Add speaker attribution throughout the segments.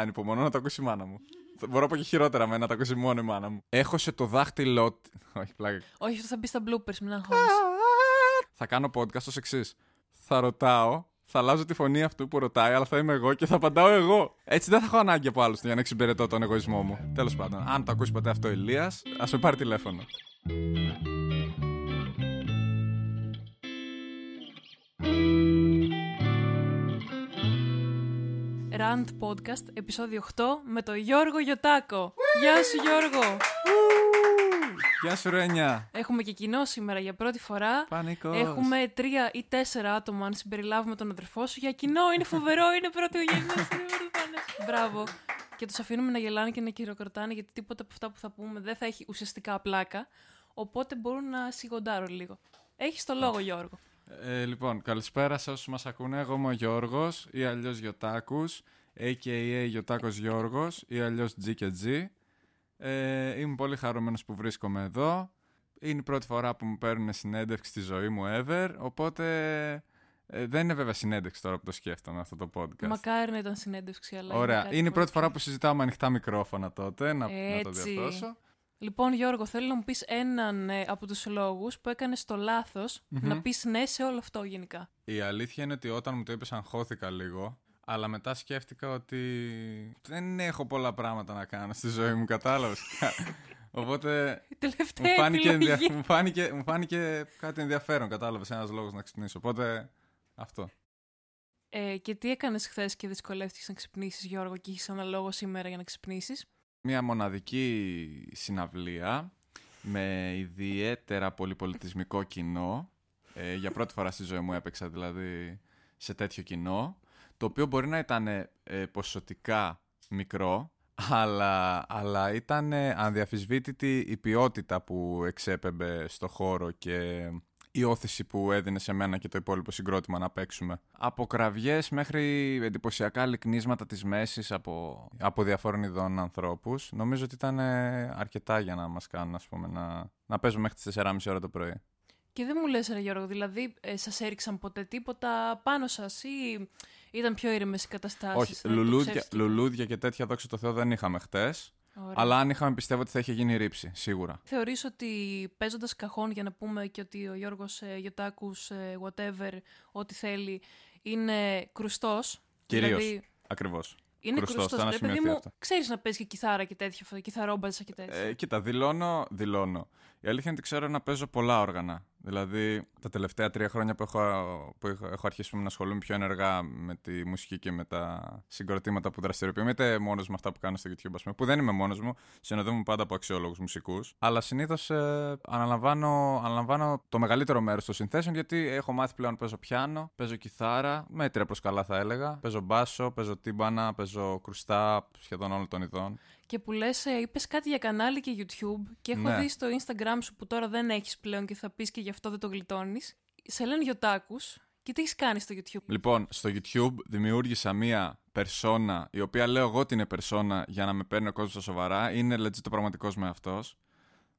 Speaker 1: Ανυπομονώ να το ακούσει η μάνα μου. Μπορώ να πω και χειρότερα με να το ακούσει μόνο η μάνα μου. Έχωσε το δάχτυλό. τη- Όχι, πλάκα.
Speaker 2: Όχι, αυτό θα μπει στα bloopers, μην αγχώνεσαι.
Speaker 1: Θα κάνω podcast ως εξής. Θα ρωτάω, θα αλλάζω τη φωνή αυτού που ρωτάει, αλλά θα είμαι εγώ και θα απαντάω εγώ. Έτσι δεν θα έχω ανάγκη από άλλους για να εξυπηρετώ τον εγωισμό μου. Τέλος πάντων, αν το ακούσει ποτέ αυτό ο Ηλίας, ας με πάρει τηλέφωνο.
Speaker 2: Rand Podcast, επεισόδιο 8, με τον Γιώργο Γιωτάκο. Γεια σου Γιώργο!
Speaker 1: Γεια σου, Ρένια.
Speaker 2: Έχουμε και κοινό σήμερα για πρώτη φορά.
Speaker 1: Πανικός.
Speaker 2: Έχουμε τρία ή τέσσερα άτομα αν συμπεριλάβουμε τον αδερφό σου για κοινό. Είναι φοβερό, είναι πρωτογενέ, είναι πρωτοφανέ. Μπράβο. Και τους αφήνουμε να γελάνε και να χειροκροτάνε γιατί τίποτα από αυτά που θα πούμε δεν θα έχει ουσιαστικά πλάκα. Οπότε μπορούν να σιγοντάρουν λίγο. Έχεις το λόγο, Γιώργο.
Speaker 1: Ε, λοιπόν, καλησπέρα σε όσους μας ακούνε. Εγώ είμαι ο Γιώργος ή αλλιώς Γιωτάκους, a.k.a. Γιωτάκος Γιώργος ή αλλιώς G και G. Ε, είμαι πολύ χαρούμενος που βρίσκομαι εδώ. Είναι η πρώτη φορά που μου παίρνουν συνέντευξη στη ζωή μου ever, οπότε ε, δεν είναι βέβαια συνέντευξη τώρα που το σκέφτομαι αυτό το podcast.
Speaker 2: Μακάρι να ήταν συνέντευξη, αλλά.
Speaker 1: Ωραία.
Speaker 2: κάτι
Speaker 1: Είναι η πρώτη
Speaker 2: πολύ
Speaker 1: φορά που συζητάω με ανοιχτά μικρόφωνα τότε, να, να το
Speaker 2: Έτσι.
Speaker 1: διορθώσω.
Speaker 2: Λοιπόν, Γιώργο, θέλω να μου πεις έναν ε, από τους λόγους που έκανες το λαθος να πεις ναι σε όλο αυτό γενικά.
Speaker 1: Η αλήθεια είναι ότι όταν μου το είπες αγχώθηκα λίγο, αλλά μετά σκέφτηκα ότι δεν έχω πολλά πράγματα να κάνω στη ζωή μου, κατάλαβες. Οπότε
Speaker 2: Η
Speaker 1: μου
Speaker 2: τελευταία
Speaker 1: φάνηκε,
Speaker 2: επιλογή.
Speaker 1: ενδια- μου, φάνηκε, μου φάνηκε κάτι ενδιαφέρον, κατάλαβες, ένας λόγος να ξυπνήσω. Οπότε αυτό.
Speaker 2: Ε, και τι έκανες χθες και δυσκολεύτηκες να ξυπνήσεις, Γιώργο, και έχεις ένα λόγο σήμερα για να ξυπνήσεις;
Speaker 1: Μια μοναδική συναυλία με ιδιαίτερα πολυπολιτισμικό κοινό. Ε, για πρώτη φορά στη ζωή μου έπαιξα δηλαδή σε τέτοιο κοινό, το οποίο μπορεί να ήταν ε, ποσοτικά μικρό, αλλά, αλλά ήταν ε, αδιαφυσβήτητη η ποιότητα που εξέπεμπε στο χώρο και η όθηση που έδινε σε μένα και το υπόλοιπο συγκρότημα να παίξουμε. Από κραυγές μέχρι εντυπωσιακά λυκνίσματα της μέσης από, από διαφόρων ειδών ανθρώπους. Νομίζω ότι ήταν ε, αρκετά για να μας κάνουν ας πούμε, να, να παίζουμε μέχρι τις 4.30 ώρα το πρωί.
Speaker 2: Και δεν μου λες, ρε Γιώργο, δηλαδή ε, σας έριξαν ποτέ τίποτα πάνω σας ή ήταν πιο ήρεμες οι καταστάσεις.
Speaker 1: Όχι,
Speaker 2: δηλαδή, το
Speaker 1: λουλούδια,
Speaker 2: ψεύτηκε.
Speaker 1: λουλούδια και τέτοια δόξα τω Θεώ δεν είχαμε χτες.
Speaker 2: Ωραία.
Speaker 1: Αλλά αν είχαμε πιστεύω ότι θα είχε γίνει ρήψη, σίγουρα.
Speaker 2: Θεωρείς ότι παίζοντας καχών για να πούμε και ότι ο Γιώργος ε, Γιωτάκους, ε, whatever, ό,τι θέλει, είναι κρουστός.
Speaker 1: Κυρίως.
Speaker 2: Δηλαδή,
Speaker 1: Ακριβώς.
Speaker 2: είναι
Speaker 1: Κρουστός,
Speaker 2: κρουστός.
Speaker 1: θα
Speaker 2: Ρε, παιδί
Speaker 1: ανασημειωθεί
Speaker 2: μου,
Speaker 1: αυτό.
Speaker 2: ξέρεις να παίζει και κιθάρα και τέτοια, κιθαρόμπαζα και τέτοια.
Speaker 1: Ε, κοίτα, δηλώνω, δηλώνω. Η αλήθεια είναι ότι ξέρω να παίζω πολλά όργανα. Δηλαδή, τα τελευταία τρία χρόνια που έχω, που έχω, έχω αρχίσει να ασχολούμαι πιο ενεργά με τη μουσική και με τα συγκροτήματα που δραστηριοποιούμε, είτε μόνος με αυτά που κάνω στο YouTube, ας πούμε, που δεν είμαι μόνος μου, συνοδεύομαι πάντα από αξιόλογους μουσικούς. Αλλά συνήθως ε, αναλαμβάνω, αναλαμβάνω το μεγαλύτερο μέρος των συνθέσεων, γιατί έχω μάθει πλέον να παίζω πιάνο, παίζω κιθάρα, μέτρια προς καλά θα έλεγα. Παίζω μπάσο, παίζω τίμπανα, παίζω κρουστά σχεδόν όλων των ειδών.
Speaker 2: Και που λες, ε, είπες κάτι για κανάλι και YouTube και έχω
Speaker 1: Ναι.
Speaker 2: δει στο Instagram σου που τώρα δεν έχεις πλέον και θα πεις και γι' αυτό δεν το γλιτώνεις. Σε λένε Γιωτάκους και τι έχεις κάνει στο YouTube;
Speaker 1: Λοιπόν, στο YouTube δημιούργησα μία περσόνα, η οποία λέω εγώ ότι είναι περσόνα για να με παίρνει ο κόσμος στα σοβαρά. Είναι legit το πραγματικός με αυτό.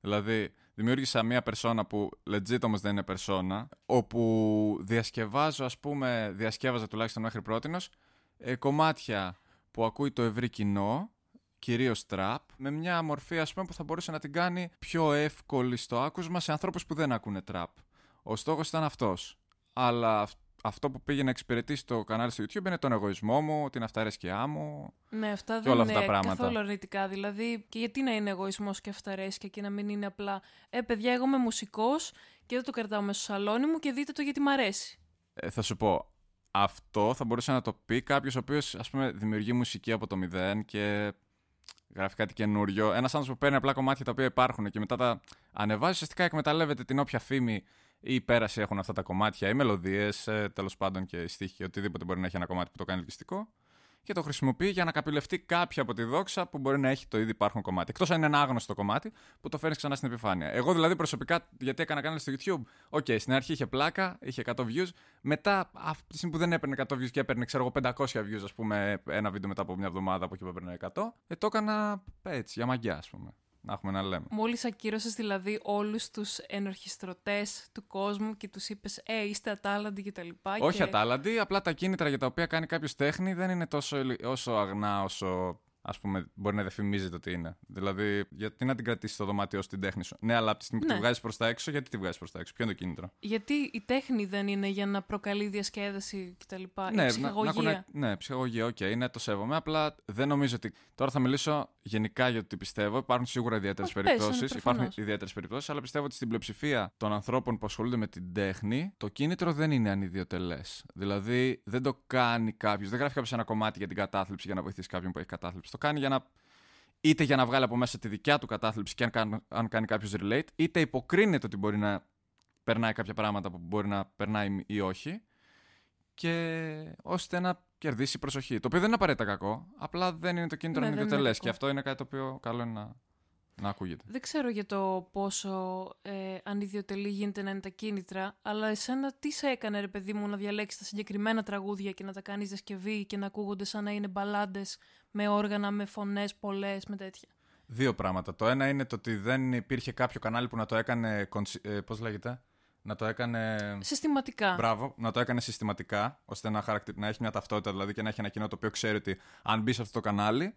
Speaker 1: Δηλαδή, δημιούργησα μία περσόνα που legit όμως δεν είναι περσόνα, όπου διασκευάζω, ας πούμε, διασκεύαζα τουλάχιστον μέχρι πρότινος, ε, κομμάτια που ακούει το ευρύ κοινό, κυρίως τραπ, με μια μορφή ας πούμε που θα μπορούσε να την κάνει πιο εύκολη στο άκουσμα σε ανθρώπους που δεν ακούνε τραπ. Ο στόχος ήταν αυτός. Αλλά αυ- αυτό που πήγε να εξυπηρετήσει το κανάλι στο YouTube είναι τον εγωισμό μου, την αυταρέσκειά μου.
Speaker 2: Ναι, αυτά
Speaker 1: Και
Speaker 2: δεν
Speaker 1: όλα
Speaker 2: είναι
Speaker 1: αυτά τα πράγματα.
Speaker 2: καθόλου αρνητικά. Δηλαδή, και γιατί να είναι εγωισμός και αυταρέσκεια και να μην είναι απλά Ε, παιδιά, εγώ είμαι μουσικός και δεν το κρατάω μέσα στο σαλόνι μου και δείτε το γιατί μ' αρέσει.
Speaker 1: Ε, θα σου πω, αυτό θα μπορούσε να το πει κάποιος ο οποίος ας πούμε δημιουργεί μουσική από το μηδέν και γράφει κάτι καινούριο. Ένας άνθρωπος που παίρνει απλά κομμάτια τα οποία υπάρχουν και μετά τα ανεβάζει, ουσιαστικά εκμεταλλεύεται την όποια φήμη ή πέραση έχουν αυτά τα κομμάτια, ή μελωδίες, τέλος πάντων και στίχη, οτιδήποτε μπορεί να έχει ένα κομμάτι που το κάνει ελκυστικό. Και το χρησιμοποιεί για να καπηλευτεί κάποια από τη δόξα που μπορεί να έχει το ήδη υπάρχον κομμάτι. Εκτός αν είναι ένα άγνωστο κομμάτι που το φέρνεις ξανά στην επιφάνεια. Εγώ δηλαδή προσωπικά, γιατί έκανα κανένα στο YouTube, οκ, στην αρχή είχε πλάκα, είχε 100 views. Μετά, αυτή τη στιγμή που δεν έπαιρνε 100 views και έπαιρνε, ξέρω εγώ, 500 views, ας πούμε, ένα βίντεο μετά από μια εβδομάδα από εκεί που έπαιρνε 100, ε, το έκανα έτσι, για μαγιά, ας πούμε. Να έχουμε να λέμε.
Speaker 2: Μόλις ακύρωσες δηλαδή όλους τους ενορχιστρωτές του κόσμου και τους είπες «Ε, είστε ατάλλαντοι» και τα λοιπά.
Speaker 1: Όχι
Speaker 2: και...
Speaker 1: ατάλλαντοι, απλά τα κίνητρα για τα οποία κάνει κάποιος τέχνη δεν είναι τόσο, ελι- όσο αγνά όσο ας πούμε, μπορεί να διαφημίζεται ότι είναι. Δηλαδή, γιατί να την κρατήσεις στο δωμάτιό σου την τέχνη σου; Ναι, αλλά από τη στιγμή που
Speaker 2: Ναι.
Speaker 1: τη βγάζεις προς τα έξω, γιατί τη βγάζεις προς τα έξω; Ποιο είναι το κίνητρο;
Speaker 2: Γιατί η τέχνη δεν είναι για να προκαλεί διασκέδαση κτλ. η
Speaker 1: ναι,
Speaker 2: ψυχαγωγία.
Speaker 1: κουνάει- ναι, ψυχαγωγία, οκ, ναι, το σέβομαι. Απλά δεν νομίζω ότι. Τώρα θα μιλήσω γενικά για το τι πιστεύω. Υπάρχουν σίγουρα ιδιαίτερες
Speaker 2: Όχι, πες,
Speaker 1: περιπτώσεις.
Speaker 2: ναι,
Speaker 1: Υπάρχουν
Speaker 2: προφανώς.
Speaker 1: ιδιαίτερες περιπτώσεις, αλλά πιστεύω ότι στην πλειοψηφία των ανθρώπων που ασχολούνται με την τέχνη, το κίνητρο δεν είναι ανιδιοτελές. Δηλαδή, δεν το κάνει κάποιος. Δεν γράφει κάποιος ένα κομμάτι για την κατάθλιψη για να βοηθήσει κάποιον που έχει κατάθλιψη. Το κάνει για να. είτε για να βγάλει από μέσα τη δικιά του κατάθλιψη και αν, κάν- αν κάνει κάποιος relate, είτε υποκρίνεται ότι μπορεί να περνάει κάποια πράγματα που μπορεί να περνάει ή όχι και ώστε να κερδίσει προσοχή. Το οποίο δεν είναι απαραίτητα κακό, απλά δεν είναι το κίνητρο
Speaker 2: Ναι,
Speaker 1: να
Speaker 2: δεν
Speaker 1: είναι
Speaker 2: είναι
Speaker 1: ιδιωτελέ.
Speaker 2: κακό.
Speaker 1: Και αυτό είναι κάτι το οποίο καλό είναι να, να ακούγεται.
Speaker 2: Δεν ξέρω για το πόσο ε, ανιδιοτελή γίνεται να είναι τα κίνητρα, αλλά εσένα τι σε έκανε, ρε παιδί μου, να διαλέξεις τα συγκεκριμένα τραγούδια και να τα κάνεις διασκευή και να ακούγονται σαν να είναι μπαλάντες με όργανα, με φωνές πολλές, με τέτοια.
Speaker 1: Δύο πράγματα. Το ένα είναι το ότι δεν υπήρχε κάποιο κανάλι που να το έκανε. κονσι- Ε, Πώς λέγεται, να το έκανε.
Speaker 2: Συστηματικά.
Speaker 1: Μπράβο, να το έκανε συστηματικά, ώστε να, χαρακτη... να έχει μια ταυτότητα δηλαδή και να έχει ένα κοινό το οποίο ξέρει ότι αν μπει σε αυτό το κανάλι,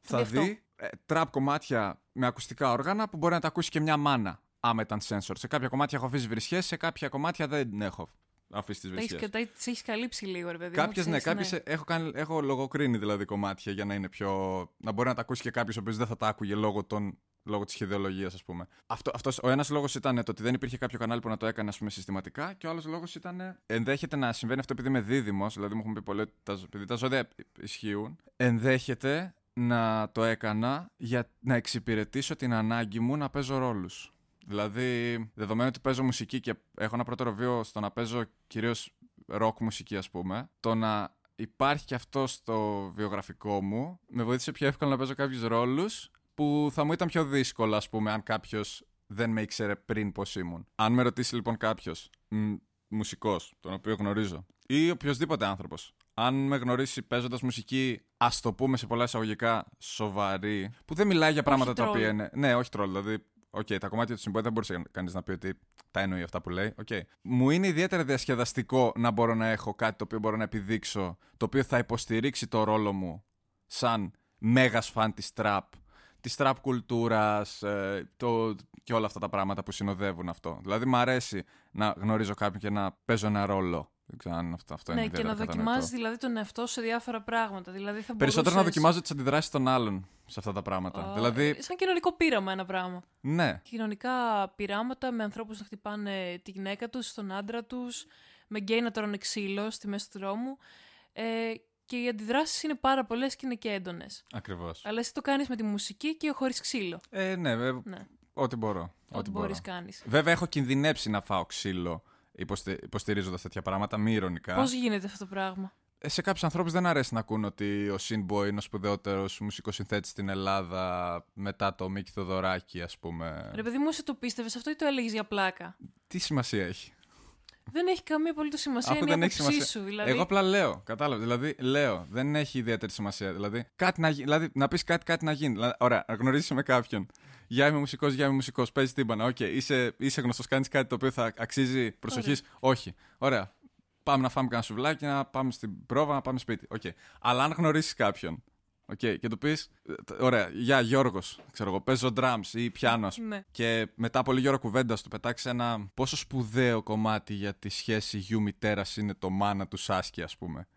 Speaker 1: θα
Speaker 2: δει αυτό.
Speaker 1: δει ε, τραπ κομμάτια με ακουστικά όργανα που μπορεί να τα ακούσει και μια μάνα, άμα ήταν sensor. Σε κάποια κομμάτια έχω αφήσει βρισιέ, σε κάποια κομμάτια δεν έχω αφήσεις τις
Speaker 2: Τα έχεις,
Speaker 1: βρισιέ.
Speaker 2: τα έχεις- τις έχεις καλύψει λίγο, ρε παιδί μου.
Speaker 1: Κάποιες ναι,
Speaker 2: ξέρεις,
Speaker 1: κάποιες έχω, κάνει, έχω λογοκρίνει δηλαδή κομμάτια για να είναι πιο. να μπορεί να τα ακούσει και κάποιος ο οποίος δεν θα τα άκουγε λόγω, των, λόγω της ιδεολογία, ας πούμε. Αυτό, αυτός, ο ένας λόγος ήταν το ότι δεν υπήρχε κάποιο κανάλι που να το έκανε ας πούμε, συστηματικά και ο άλλος λόγος ήταν. ενδέχεται να συμβαίνει αυτό επειδή είμαι δίδυμος, δηλαδή μου έχουν πει πολλοί ότι τα, επειδή τα ζώδια ισχύουν. Ενδέχεται να το έκανα για να εξυπηρετήσω την ανάγκη μου να παίζω ρόλους. Δηλαδή, δεδομένου ότι παίζω μουσική και έχω ένα πρώτο βίο στο να παίζω κυρίως ροκ μουσική, ας πούμε, το να υπάρχει και αυτό στο βιογραφικό μου με βοήθησε πιο εύκολα να παίζω κάποιους ρόλους που θα μου ήταν πιο δύσκολο, ας πούμε, αν κάποιος δεν με ήξερε πριν πώς ήμουν. Αν με ρωτήσει λοιπόν κάποιος, μουσικός, τον οποίο γνωρίζω, ή οποιοδήποτε άνθρωπος, αν με γνωρίσει παίζοντας μουσική, ας το πούμε σε πολλά εισαγωγικά, σοβαρή, που δεν μιλάει για πράγματα τα
Speaker 2: troll.
Speaker 1: οποία είναι. Ναι, όχι τρόλ, δηλαδή. Οκ, τα κομμάτια του Sin Boy δεν μπορούσε κανείς να πει ότι τα εννοεί αυτά που λέει. Οκ. Μου είναι ιδιαίτερα διασκεδαστικό να μπορώ να έχω κάτι το οποίο μπορώ να επιδείξω, το οποίο θα υποστηρίξει το ρόλο μου σαν μέγας φαν της τραπ, της τραπ κουλτούρας ε, το, και όλα αυτά τα πράγματα που συνοδεύουν αυτό. Δηλαδή μου αρέσει να γνωρίζω κάποιον και να παίζω ένα ρόλο. Δεν ξέρω αν αυτό, αυτό
Speaker 2: Ναι,
Speaker 1: είναι
Speaker 2: και να
Speaker 1: ιδιαίτερα
Speaker 2: δοκιμάζεις
Speaker 1: κατανοητό.
Speaker 2: δηλαδή τον εαυτό σου σε διάφορα πράγματα. Δηλαδή θα
Speaker 1: Περισσότερο να
Speaker 2: μπορούσες-
Speaker 1: δοκιμάζω τις αντιδράσεις των άλλων σε αυτά τα πράγματα.
Speaker 2: Α,
Speaker 1: δηλαδή,
Speaker 2: Σαν κοινωνικό πείραμα ένα πράγμα.
Speaker 1: ναι.
Speaker 2: Κοινωνικά πειράματα με ανθρώπους να χτυπάνε τη γυναίκα τους, τον άντρα τους, με γκέι να τρώνε ξύλο στη μέση του δρόμου. Ε, και οι αντιδράσεις είναι πάρα πολλές και είναι και έντονες.
Speaker 1: Ακριβώς.
Speaker 2: Αλλά εσύ το κάνεις με τη μουσική και χωρίς ξύλο.
Speaker 1: Ε, ναι, βέβαια,
Speaker 2: Ναι,
Speaker 1: ό,τι μπορώ.
Speaker 2: ό,τι
Speaker 1: Ό,τι μπορώ.
Speaker 2: μπορείς κάνεις.
Speaker 1: Βέβαια, έχω κινδυνεύσει να φάω ξύλο υποστη... υποστηρίζοντας τέτοια πράγματα, μη ηρωνικά.
Speaker 2: Πώς γίνεται αυτό το πράγμα;
Speaker 1: Ε, σε κάποιους ανθρώπους δεν αρέσει να ακούν ότι ο Sinboy είναι ο σπουδαιότερος μουσικοσυνθέτης στην Ελλάδα μετά το Μίκη Θοδωράκη, ας πούμε.
Speaker 2: Ρε παιδί μου, εσύ το πίστευες; Αυτό ή το έλεγες για πλάκα;
Speaker 1: Τι σημασία έχει;
Speaker 2: Δεν έχει καμία απολύτως σημασία.
Speaker 1: Αφού
Speaker 2: είναι η
Speaker 1: δεν έχει
Speaker 2: άποψή
Speaker 1: σημασία.
Speaker 2: σου. Δηλαδή,
Speaker 1: Εγώ απλά λέω. Κατάλαβες; Δηλαδή, λέω. Δεν έχει ιδιαίτερη σημασία. Δηλαδή, κάτι να, γι- δηλαδή, να πεις κάτι, κάτι να γίνει. Δηλαδή, ωραία, να γνωρίσει με κάποιον. Γεια είμαι μουσικός, γεια είμαι μουσικός. Παίζεις τύμπανα. Οκ. Είσαι, είσαι γνωστός, κάνεις κάτι το οποίο θα αξίζει προσοχής; Όχι. Ωραία. Πάμε να φάμε κανένα σουβλάκι, να πάμε στην πρόβα, να πάμε σπίτι. Οκ. Αλλά αν γνωρίσεις κάποιον. οκ, και του πεις, ωραία, γεια Γιώργος, ξέρω εγώ, παίζω drums ή πιάνο, ας πούμε.
Speaker 2: Ναι.
Speaker 1: Και μετά από λίγη ώρα κουβέντας του πετάξεις ένα πόσο σπουδαίο κομμάτι για τη σχέση γιου μητέρας είναι το μάνα του Saske, ας πούμε.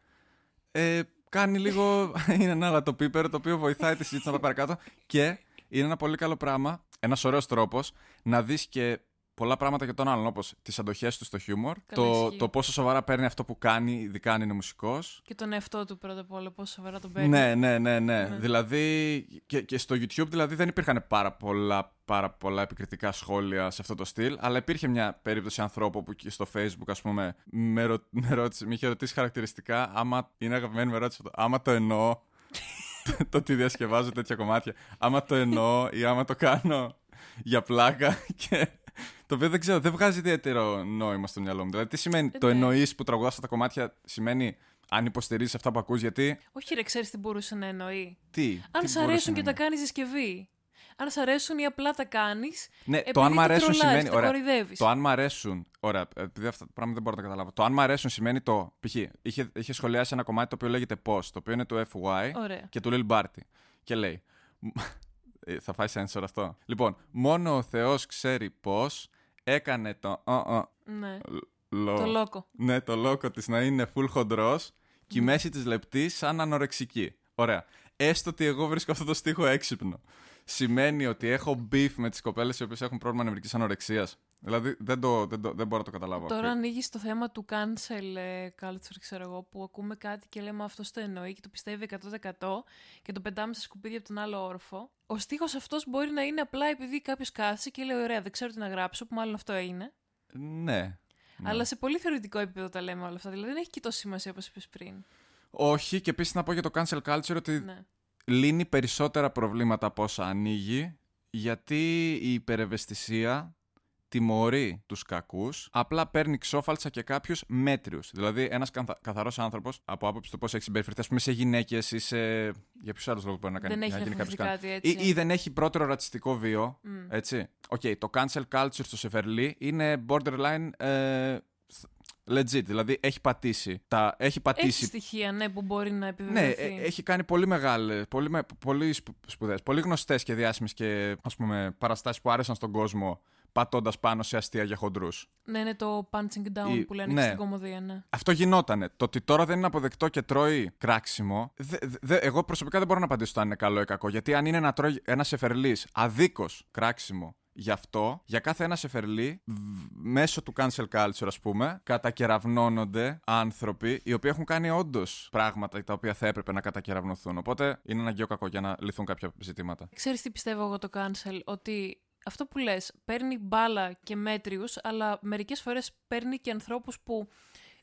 Speaker 1: Ε, κάνει λίγο. είναι ένα αλατοπίπερο το οποίο βοηθάει τη συζήτηση να πάει παρακάτω και είναι ένα πολύ καλό πράγμα, ένας ωραίος τρόπος να δεις και πολλά πράγματα για τον άλλον, όπως τις αντοχές του στο χιούμορ,
Speaker 2: Καλά,
Speaker 1: το,
Speaker 2: ισχύει.
Speaker 1: το πόσο σοβαρά παίρνει αυτό που κάνει, ειδικά αν είναι μουσικός.
Speaker 2: Και τον εαυτό του πρώτα απ' όλα, πόσο σοβαρά τον παίρνει.
Speaker 1: Ναι, ναι, ναι, ναι.
Speaker 2: Ναι.
Speaker 1: Δηλαδή και, και στο YouTube δηλαδή δεν υπήρχαν πάρα πολλά, πάρα πολλά επικριτικά σχόλια σε αυτό το στυλ, αλλά υπήρχε μια περίπτωση ανθρώπου που και στο Facebook, ας πούμε, με, ρω, με, ρώτησε, με είχε ρωτήσει χαρακτηριστικά άμα είναι αγαπημένη με ρώτησε αυτό, άμα το εννοώ, το, το ότι διασκευάζω τέτοια κομμάτια, άμα το εννοώ ή άμα το κάνω για πλάκα και... Το οποίο δεν ξέρω, δεν βγάζει ιδιαίτερο νόημα στο μυαλό μου. Δηλαδή, τι σημαίνει
Speaker 2: Ε,
Speaker 1: το
Speaker 2: ναι.
Speaker 1: εννοείς που τραγουδάς αυτά τα κομμάτια, σημαίνει αν υποστηρίζεις αυτά που ακούς, γιατί;
Speaker 2: Όχι, ρε, ξέρεις τι μπορούσε να εννοεί.
Speaker 1: Τι.
Speaker 2: Αν
Speaker 1: τι
Speaker 2: σ'
Speaker 1: μπορούσε
Speaker 2: αρέσουν
Speaker 1: να
Speaker 2: και τα
Speaker 1: είναι.
Speaker 2: κάνεις διασκευή. αν σ' αρέσουν ή απλά τα κάνεις.
Speaker 1: Ναι, το αν μ' αρέσουν σημαίνει.
Speaker 2: Τα
Speaker 1: Ωραία,
Speaker 2: κοροϊδεύεις.
Speaker 1: το αν μ' αρέσουν. Ωραία, επειδή αυτά τα πράγματα δεν μπορώ να τα καταλάβω. Το αν μ' αρέσουν σημαίνει το. Π.χ. Είχε, είχε σχολιάσει ένα κομμάτι το οποίο λέγεται Post, το οποίο είναι του FY
Speaker 2: Ωραία.
Speaker 1: και του Lil Barty. Και λέει. Ε, θα φάει sensor αυτό. Λοιπόν, μόνο ο Θεός ξέρει πώς έκανε το. ο, ο,
Speaker 2: Ναι.
Speaker 1: λο-
Speaker 2: Το λόκο.
Speaker 1: Ναι, το λόκο της να είναι full χοντρός και η μέση της λεπτή σαν ανορεξική. Ωραία. Έστω ότι εγώ βρίσκω αυτό το στίχο έξυπνο. Σημαίνει ότι έχω beef με τις κοπέλες οι οποίες έχουν πρόβλημα νευρικής ανορεξίας. Δηλαδή δεν, το, δεν, το, δεν μπορώ να το καταλάβω.
Speaker 2: Τώρα
Speaker 1: αυτό.
Speaker 2: ανοίγεις το θέμα του cancel ε, culture, ξέρω εγώ, που ακούμε κάτι και λέμε αυτό το εννοεί και το πιστεύει 100% και το πετάμε στα σκουπίδια από τον άλλο όροφο. Ο στίχος αυτός μπορεί να είναι απλά επειδή κάποιος κάθισε και λέει: Ωραία, δεν ξέρω τι να γράψω, που μάλλον αυτό είναι.
Speaker 1: Ναι. ναι.
Speaker 2: Αλλά σε πολύ θεωρητικό επίπεδο τα λέμε όλα αυτά. Δηλαδή δεν έχει και τόση σημασία όπως είπες πριν.
Speaker 1: Όχι, και επίσης να πω για το cancel culture ότι
Speaker 2: Ναι.
Speaker 1: λύνει περισσότερα προβλήματα από όσα ανοίγει, γιατί η υπερευαισθησία τιμωρεί τους κακούς, απλά παίρνει ξώφαλτσα και κάποιους μέτριους. Δηλαδή, ένας καθα... καθαρός άνθρωπος, από άποψη του πώς έχει συμπεριφερθεί, ας πούμε, σε γυναίκες ή σε... Για ποιους άλλους λόγους μπορεί να κάνει
Speaker 2: Δεν έχει
Speaker 1: να
Speaker 2: να
Speaker 1: γίνει
Speaker 2: φοβηθεί
Speaker 1: κάποιος
Speaker 2: κάτι
Speaker 1: κα-
Speaker 2: έτσι.
Speaker 1: Ή, ή δεν έχει πρώτερο ρατσιστικό βίο,
Speaker 2: Μμ.
Speaker 1: έτσι. Οκ, το cancel culture στο Σεφερλί είναι borderline ε, legit, δηλαδή έχει πατήσει. Τα... Έχει πατήσει
Speaker 2: Έχει στοιχεία, ναι, που μπορεί να
Speaker 1: ναι,
Speaker 2: επιβεβαιωθεί.
Speaker 1: ε, έχει κάνει πολύ μεγάλε, πολύ, με- πολύ σπου- σπουδαίες, πολύ γνωστές και διάσημες και ας πούμε παραστάσεις που άρεσαν στον κόσμο πατώντας πάνω σε αστεία για χοντρούς.
Speaker 2: Ναι, είναι το punching down
Speaker 1: Η-
Speaker 2: που λένε
Speaker 1: ναι.
Speaker 2: και στην κομμωδία, ναι.
Speaker 1: Αυτό γινότανε. Το ότι τώρα δεν είναι αποδεκτό και τρώει κράξιμο, δε, δε- εγώ προσωπικά δεν μπορώ να απαντήσω το αν είναι καλό ή κακό. Γιατί αν είναι να τρώει ένα σεφερλής αδίκως κράξιμο γι' αυτό, για κάθε ένα σεφερλί, β- μέσω του cancel culture, ας πούμε, κατακεραυνώνονται άνθρωποι οι οποίοι έχουν κάνει όντως πράγματα τα οποία θα έπρεπε να κατακεραυνωθούν. Οπότε είναι αναγκαίο κακό για να λυθούν κάποια ζητήματα.
Speaker 2: Ξέρεις τι πιστεύω εγώ το cancel, ότι αυτό που λες παίρνει μπάλα και μέτριους, αλλά μερικές φορές παίρνει και ανθρώπους που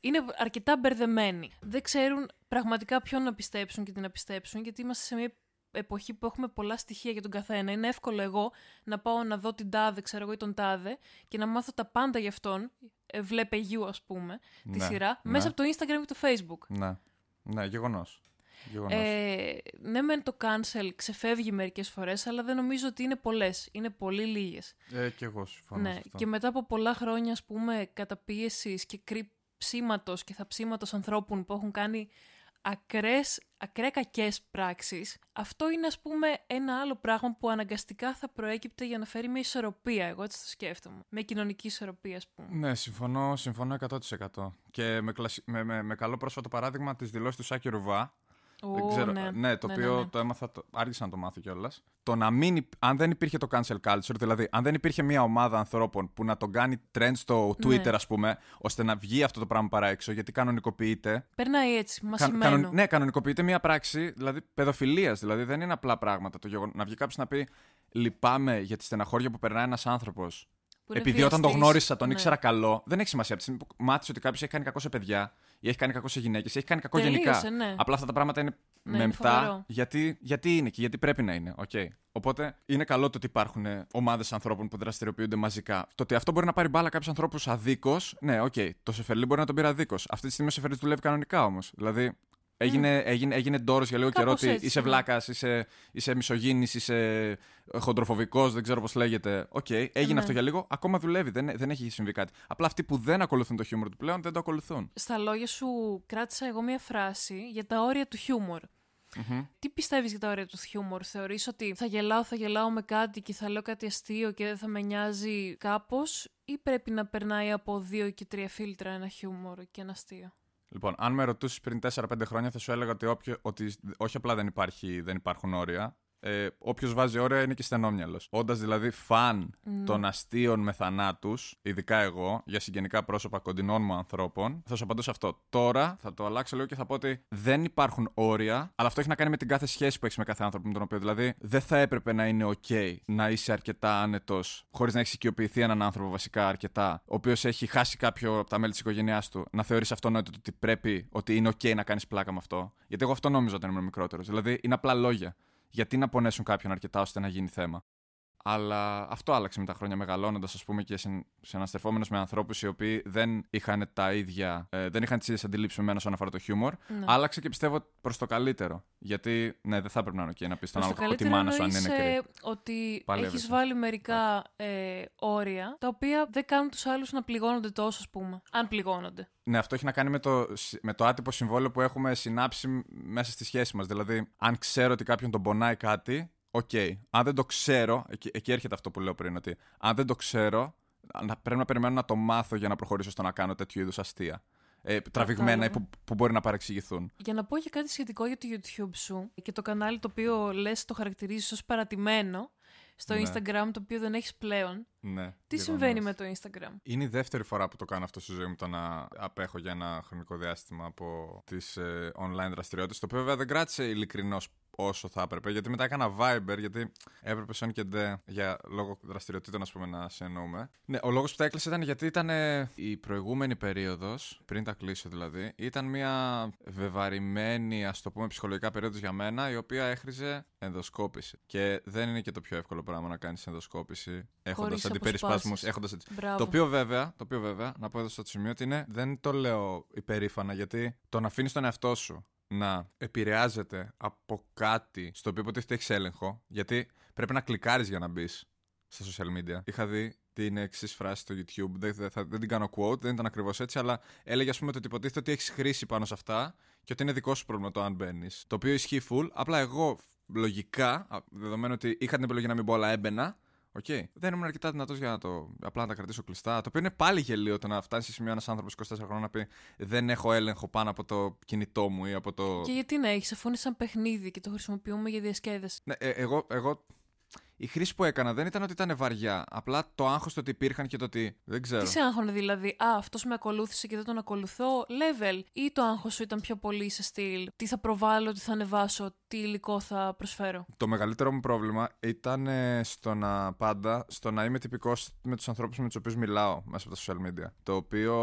Speaker 2: είναι αρκετά μπερδεμένοι. Δεν ξέρουν πραγματικά ποιον να πιστέψουν και τι να πιστέψουν, γιατί είμαστε σε μια εποχή που έχουμε πολλά στοιχεία για τον καθένα. Είναι εύκολο εγώ να πάω να δω την τάδε, ξέρω εγώ, ή τον τάδε και να μάθω τα πάντα για αυτόν. Ε, βλέπε γιου, ας πούμε, τη
Speaker 1: Ναι,
Speaker 2: σειρά,
Speaker 1: ναι.
Speaker 2: μέσα από το Instagram και το Facebook.
Speaker 1: Ναι. Ναι, γεγονός. Γεγονός.
Speaker 2: Ε, ναι, μεν το cancel ξεφεύγει μερικές φορές, αλλά δεν νομίζω ότι είναι πολλές. Είναι πολύ λίγες.
Speaker 1: Ε, και εγώ συμφωνώ
Speaker 2: Ναι,
Speaker 1: σε αυτό.
Speaker 2: και μετά από πολλά χρόνια, ας πούμε, καταπίεσης και κρύψίματο και θαψίματο ανθρώπων που έχουν κάνει ακραίες, ακραία κακές πράξεις, αυτό είναι, ας πούμε, ένα άλλο πράγμα που αναγκαστικά θα προέκυπτε για να φέρει μια ισορροπία. Εγώ έτσι το σκέφτομαι. Με κοινωνική ισορροπία, ας πούμε.
Speaker 1: Ναι, συμφωνώ, συμφωνώ 100%. Και με, κλασι- με, με, με καλό πρόσφατο παράδειγμα της δηλώσης του Σάκη Ρουβά. Δεν
Speaker 2: Ω,
Speaker 1: ξέρω,
Speaker 2: ναι.
Speaker 1: το
Speaker 2: Ναι,
Speaker 1: οποίο
Speaker 2: ναι, ναι.
Speaker 1: το έμαθα, το, άργησα να το μάθω κιόλας. Το να μην, υπ- αν δεν υπήρχε το cancel culture, δηλαδή αν δεν υπήρχε μια ομάδα ανθρώπων που να τον κάνει trend στο Twitter,
Speaker 2: Ναι.
Speaker 1: ας πούμε, ώστε να βγει αυτό το πράγμα παρά έξω, γιατί κανονικοποιείται.
Speaker 2: Περνάει έτσι,
Speaker 1: Κα-
Speaker 2: μασημένο.
Speaker 1: κανον- ναι, κανονικοποιείται μια πράξη, δηλαδή παιδοφιλίας. Δηλαδή δεν είναι απλά πράγματα. Το γεγονό να βγει κάποιος να πει Λυπάμαι για τη στεναχώρια που περνάει ένας άνθρωπος.
Speaker 2: Που είναι
Speaker 1: Επειδή όταν το
Speaker 2: βιαστής.
Speaker 1: γνώρισα, τον
Speaker 2: Ναι.
Speaker 1: ήξερα καλό, δεν έχει σημασία. Από τη στιγμή που μάθησε ότι κάποιος έχει κάνει κακό σε παιδιά ή έχει κάνει κακό σε γυναίκες ή έχει κάνει κακό
Speaker 2: Τελείωσε,
Speaker 1: γενικά.
Speaker 2: ναι.
Speaker 1: Απλά αυτά τα πράγματα είναι
Speaker 2: Ναι, είναι
Speaker 1: μεμπτά
Speaker 2: φοβερό.
Speaker 1: γιατί, γιατί είναι και γιατί πρέπει να είναι. Okay. Οπότε είναι καλό το ότι υπάρχουν ομάδες ανθρώπων που δραστηριοποιούνται μαζικά. Το ότι αυτό μπορεί να πάρει μπάλα κάποιους ανθρώπους αδίκως, ναι, οκ. Το Σεφερλί μπορεί να τον πήρε αδίκως. Αυτή τη στιγμή ο Σεφερλίς δουλεύει κανονικά όμως. Δηλαδή έγινε, έγινε, έγινε ντόρος για λίγο καιρό
Speaker 2: Κάπως
Speaker 1: ότι
Speaker 2: έτσι,
Speaker 1: είσαι
Speaker 2: ναι.
Speaker 1: βλάκας, είσαι, είσαι μισογίνης, είσαι χοντροφοβικός, δεν ξέρω πώς λέγεται. Οκ, έγινε
Speaker 2: ναι.
Speaker 1: αυτό για λίγο. Ακόμα δουλεύει, δεν, δεν έχει συμβεί κάτι. Απλά αυτοί που δεν ακολουθούν το χιούμορ του πλέον δεν το ακολουθούν.
Speaker 2: Στα λόγια σου κράτησα εγώ μία φράση για τα όρια του χιούμορ. Τι πιστεύεις για τα όρια του χιούμορ, θεωρείς ότι θα γελάω, θα γελάω με κάτι και θα λέω κάτι αστείο και δεν θα με νοιάζει κάπως ή πρέπει να περνάει από δύο και τρία φίλτρα ένα χιούμορ και ένα αστείο;
Speaker 1: Λοιπόν, αν με ρωτούσες πριν 4-5 χρόνια, θα σου έλεγα ότι, όποιο, ότι όχι απλά δεν, υπάρχει, δεν υπάρχουν όρια. Ε, Όποιος βάζει όρια είναι και στενόμυαλος. Όντας δηλαδή φαν των αστείων με θανάτους, ειδικά εγώ, για συγγενικά πρόσωπα κοντινών μου ανθρώπων, θα σου απαντήσω αυτό. Τώρα θα το αλλάξω λίγο και θα πω ότι δεν υπάρχουν όρια, αλλά αυτό έχει να κάνει με την κάθε σχέση που έχεις με κάθε άνθρωπο με τον οποίο. Δηλαδή, δεν θα έπρεπε να είναι OK να είσαι αρκετά άνετος, χωρίς να έχεις οικειοποιηθεί έναν άνθρωπο βασικά αρκετά, ο οποίος έχει χάσει κάποιο από τα μέλη της οικογένειάς του, να θεωρείς αυτονόητο ότι πρέπει, ότι είναι OK να κάνεις πλάκα με αυτό. Γιατί εγώ αυτό νόμιζα όταν ήμουν μικρότερος. Δηλαδή, είναι απλά λόγια. Γιατί να πονέσουν κάποιον αρκετά ώστε να γίνει θέμα. Αλλά αυτό άλλαξε με τα χρόνια μεγαλώνοντας, ας πούμε, και συναστρεφόμενος με ανθρώπους οι οποίοι δεν είχαν τα ίδια. Ε, δεν είχαν τις ίδιες αντιλήψεις με μένα όσον αφορά το χιούμορ.
Speaker 2: Ναι.
Speaker 1: Άλλαξε και πιστεύω προς το καλύτερο. Γιατί, ναι, δεν θα έπρεπε να είναι okay, να πεις στον
Speaker 2: Προς το
Speaker 1: άλλο ότι η
Speaker 2: καλύτερο
Speaker 1: μάνα σου αν είναι
Speaker 2: εννοείς,
Speaker 1: κρύη.
Speaker 2: ε, ότι
Speaker 1: Παλεύεσαι.
Speaker 2: έχεις βάλει μερικά ε, όρια, τα οποία δεν κάνουν τους άλλους να πληγώνονται τόσο, ας πούμε. Αν πληγώνονται.
Speaker 1: Ναι, αυτό έχει να κάνει με το, με το άτυπο συμβόλαιο που έχουμε συνάψει μέσα στη σχέση μας. Δηλαδή, αν ξέρω ότι κάποιον τον πονάει κάτι, οκ. Αν δεν το ξέρω, εκεί, εκεί έρχεται αυτό που λέω πριν, ότι αν δεν το ξέρω, να, πρέπει να περιμένω να το μάθω για να προχωρήσω στο να κάνω τέτοιου είδους αστεία. Ε, τραβηγμένα ή
Speaker 2: Κατάλαβα.
Speaker 1: που, που μπορεί να παρεξηγηθούν.
Speaker 2: Για να πω και κάτι σχετικό για το YouTube σου και το κανάλι το οποίο λες το χαρακτηρίζεις ως παρατημένο στο
Speaker 1: Ναι.
Speaker 2: Instagram το οποίο δεν έχεις πλέον.
Speaker 1: Ναι.
Speaker 2: Τι
Speaker 1: γεγονός.
Speaker 2: συμβαίνει με το Instagram;
Speaker 1: Είναι η δεύτερη φορά που το κάνω αυτό στη ζωή μου, το να απέχω για ένα χρονικό διάστημα από τις ε, online δραστηριότητες. Το οποίο βέβαια δεν κράτησε ειλικρινώς όσο θα έπρεπε, γιατί μετά έκανα Viber, γιατί έπρεπε σαν και ντε για λόγω δραστηριοτήτων, ας πούμε, να σε εννοούμε. Ναι, ο λόγος που τα έκλεισε ήταν γιατί ήταν ε, η προηγούμενη περίοδος, πριν τα κλείσω δηλαδή, ήταν μια βεβαρημένη, ας το πούμε, ψυχολογικά περίοδος για μένα, η οποία έχριζε ενδοσκόπηση. Και δεν είναι και το πιο εύκολο πράγμα να κάνεις ενδοσκόπηση έχοντας
Speaker 2: Χωρίς
Speaker 1: αντιπερισπάσμους,
Speaker 2: αποσπάσεις.
Speaker 1: έχοντας έτσι.
Speaker 2: Μπράβο.
Speaker 1: Το οποίο βέβαια, το οποίο βέβαια, να πω εδώ στο σημείο ότι είναι, δεν το λέω υπερήφανα, γιατί το να αφήνεις τον εαυτό σου να επηρεάζεται από κάτι στο οποίο υποτίθεται έχεις έλεγχο, γιατί πρέπει να κλικάρεις για να μπεις στα social media. Είχα δει την εξής φράση στο YouTube, δεν, δεν, θα- δεν την κάνω quote, δεν ήταν ακριβώς έτσι, αλλά έλεγε ας πούμε ότι υποτίθεται ότι έχεις χρήση πάνω σε αυτά και ότι είναι δικό σου πρόβλημα το αν μπαίνεις. Το οποίο ισχύει full, απλά εγώ λογικά, α, δεδομένου ότι είχα την επιλογή να μην μπω, αλλά έμπαινα, Οκ. Δεν ήμουν αρκετά δυνατός για να το απλά να τα κρατήσω κλειστά. Το οποίο είναι πάλι γελίο το να φτάσει σε σημείο ένας άνθρωπος 24 χρόνων να πει Δεν έχω έλεγχο πάνω από το κινητό μου ή από το.
Speaker 2: Και γιατί να έχεις, αφού είναι σαν παιχνίδι και το χρησιμοποιούμε για διασκέδαση.
Speaker 1: Ναι, ε, εγώ, εγώ. Η χρήση που έκανα δεν ήταν ότι ήταν βαριά. Απλά το άγχος το ότι υπήρχαν και το ότι. Δεν ξέρω.
Speaker 2: Τι σε άγχωνε δηλαδή, Α, αυτός με ακολούθησε και δεν τον ακολουθώ, level. Ή το άγχος σου ήταν πιο πολύ σε στυλ, Τι θα προβάλλω, τι θα ανεβάσω, τι υλικό θα προσφέρω.
Speaker 1: Το μεγαλύτερο μου πρόβλημα ήταν ε, στο να πάντα στο να είμαι τυπικός με τους ανθρώπους με τους οποίους μιλάω μέσα από τα social media. Το οποίο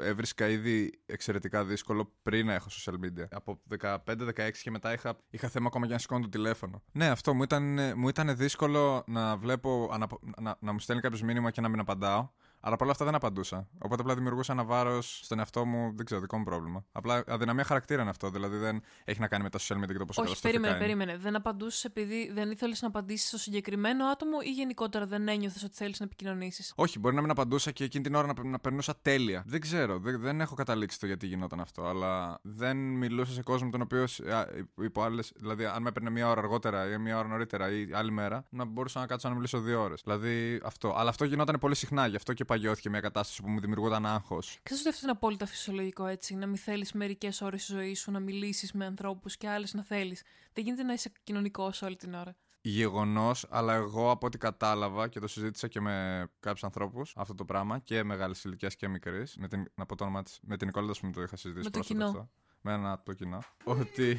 Speaker 1: έβρισκα ήδη εξαιρετικά δύσκολο πριν να έχω social media. Από 15-16 και μετά είχα, είχα θέμα ακόμα για να σηκώνω το τηλέφωνο. Ναι, αυτό μου ήταν, ε, μου ήταν δύσκολο να βλέπω, αναπο- να, να μου στέλνει κάποιος μήνυμα και να μην απαντάω. Αλλά παρόλα αυτά δεν απαντούσα. Οπότε απλά δημιουργούσα ένα βάρος στον εαυτό μου, δεν ξέρω, δικό μου πρόβλημα. Απλά αδυναμία χαρακτήρα είναι αυτό. Δηλαδή δεν έχει να κάνει με τα social media και το πόσο
Speaker 2: Όχι,
Speaker 1: καταστροφικά
Speaker 2: περίμενε,
Speaker 1: είναι.
Speaker 2: περίμενε. Δεν απαντούσες επειδή δεν ήθελες να απαντήσεις στο συγκεκριμένο άτομο ή γενικότερα δεν ένιωθες ότι θέλεις να επικοινωνήσεις;
Speaker 1: Όχι, μπορεί να μην απαντούσα και εκείνη την ώρα να, να περνούσα τέλεια. Δεν ξέρω, δεν, δεν έχω καταλήξει το γιατί γινόταν αυτό. Αλλά δεν μιλούσα σε κόσμο τον οποίο α, υπό άλλες. Δηλαδή, αν με έπαιρνε μία ώρα αργότερα ή μία ώρα νωρίτερα ή άλλη μέρα, να μπορούσα να κάτσω να μιλήσω δύο ώρες. Δηλαδή αυτό. Αλλά αυτό γινόταν πολύ συχνά. Γι' αυτό και παγιώθηκε μια κατάσταση που μου δημιουργούταν άγχος.
Speaker 2: Ξέρεις ότι αυτό είναι απόλυτα φυσιολογικό έτσι. Να μην θέλεις μερικές ώρες στη ζωή σου να μιλήσεις με ανθρώπους και άλλες να θέλεις. Δεν γίνεται να είσαι κοινωνικός όλη την ώρα.
Speaker 1: Γεγονός, αλλά εγώ από ό,τι κατάλαβα και το συζήτησα και με κάποιους ανθρώπους αυτό το πράγμα και μεγάλη ηλικία και μικρή. Με την, να πω το όνομα της. Με την Νικόλα, που το είχα συζητήσει
Speaker 2: Με το
Speaker 1: πρόσφατα
Speaker 2: κοινό.
Speaker 1: αυτό. Με ένα από το κοινό. Ότι.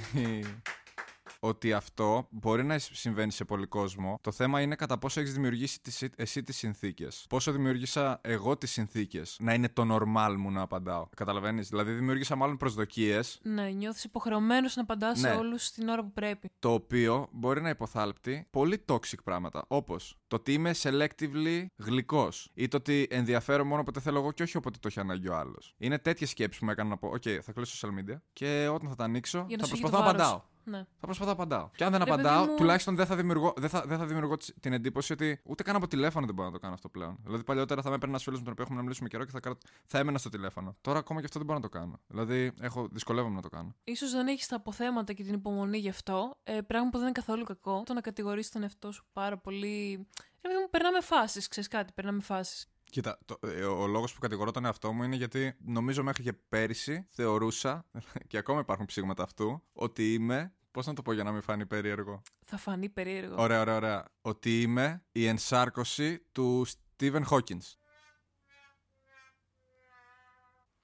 Speaker 1: Ότι αυτό μπορεί να συμβαίνει σε πολύ κόσμο. Το θέμα είναι κατά πόσο έχεις δημιουργήσει τις, εσύ τις συνθήκες. Πόσο δημιούργησα εγώ τις συνθήκες να είναι το normal μου να απαντάω. Καταλαβαίνεις; Δηλαδή, δημιούργησα μάλλον προσδοκίες
Speaker 2: Ναι, νιώθεις υποχρεωμένος να απαντάς σε
Speaker 1: Ναι.
Speaker 2: όλους την ώρα που πρέπει.
Speaker 1: το οποίο μπορεί να υποθάλπτει πολύ toxic πράγματα. Όπως το ότι είμαι selectively γλυκός ή το ότι ενδιαφέρω μόνο όποτε θέλω εγώ και όχι όποτε το έχει ανάγκη ο άλλος. Είναι τέτοιες σκέψεις που με έκαναν να πω: OK, θα κλείσω social media και όταν θα τα ανοίξω
Speaker 2: Για να
Speaker 1: θα
Speaker 2: σου φύγει
Speaker 1: προσπαθώ
Speaker 2: το
Speaker 1: να
Speaker 2: βάρος.
Speaker 1: απαντάω.
Speaker 2: Ναι.
Speaker 1: Θα προσπαθώ να απαντάω. Και αν δεν
Speaker 2: Ρε, παιδί
Speaker 1: απαντάω,
Speaker 2: μου-
Speaker 1: τουλάχιστον δεν θα, δημιουργώ, δεν, θα, δεν θα δημιουργώ τσι- την εντύπωση ότι ούτε καν από τηλέφωνο δεν μπορώ να το κάνω αυτό πλέον. Δηλαδή, παλιότερα θα με έπαιρνε ένας φίλος με τον οποίο έχουμε να μιλήσουμε καιρό και θα, κρα- θα έμενα στο τηλέφωνο. Τώρα ακόμα και αυτό δεν μπορώ να το κάνω. Δηλαδή, έχω, δυσκολεύομαι να το κάνω.
Speaker 2: Ίσως δεν έχεις τα αποθέματα και την υπομονή γι' αυτό. Ε, πράγμα που δεν είναι καθόλου κακό. Το να κατηγορήσει τον εαυτό σου πάρα πολύ. Ρε παιδί μου, περνάμε φάσεις. Ξέρεις κάτι, περνάμε φάσεις.
Speaker 1: Κοίτα, το, ε, ο, ο λόγος που κατηγορώ τον εαυτό μου είναι γιατί νομίζω μέχρι και πέρυσι θεωρούσα, και ακόμα υπάρχουν ψήγματα αυτού, ότι είμαι. Πώς να το πω για να μην φάνει περίεργο;
Speaker 2: Θα φανεί περίεργο.
Speaker 1: Ωραία, ωραία, ωραία. Ότι είμαι η ενσάρκωση του Stephen Hawkins.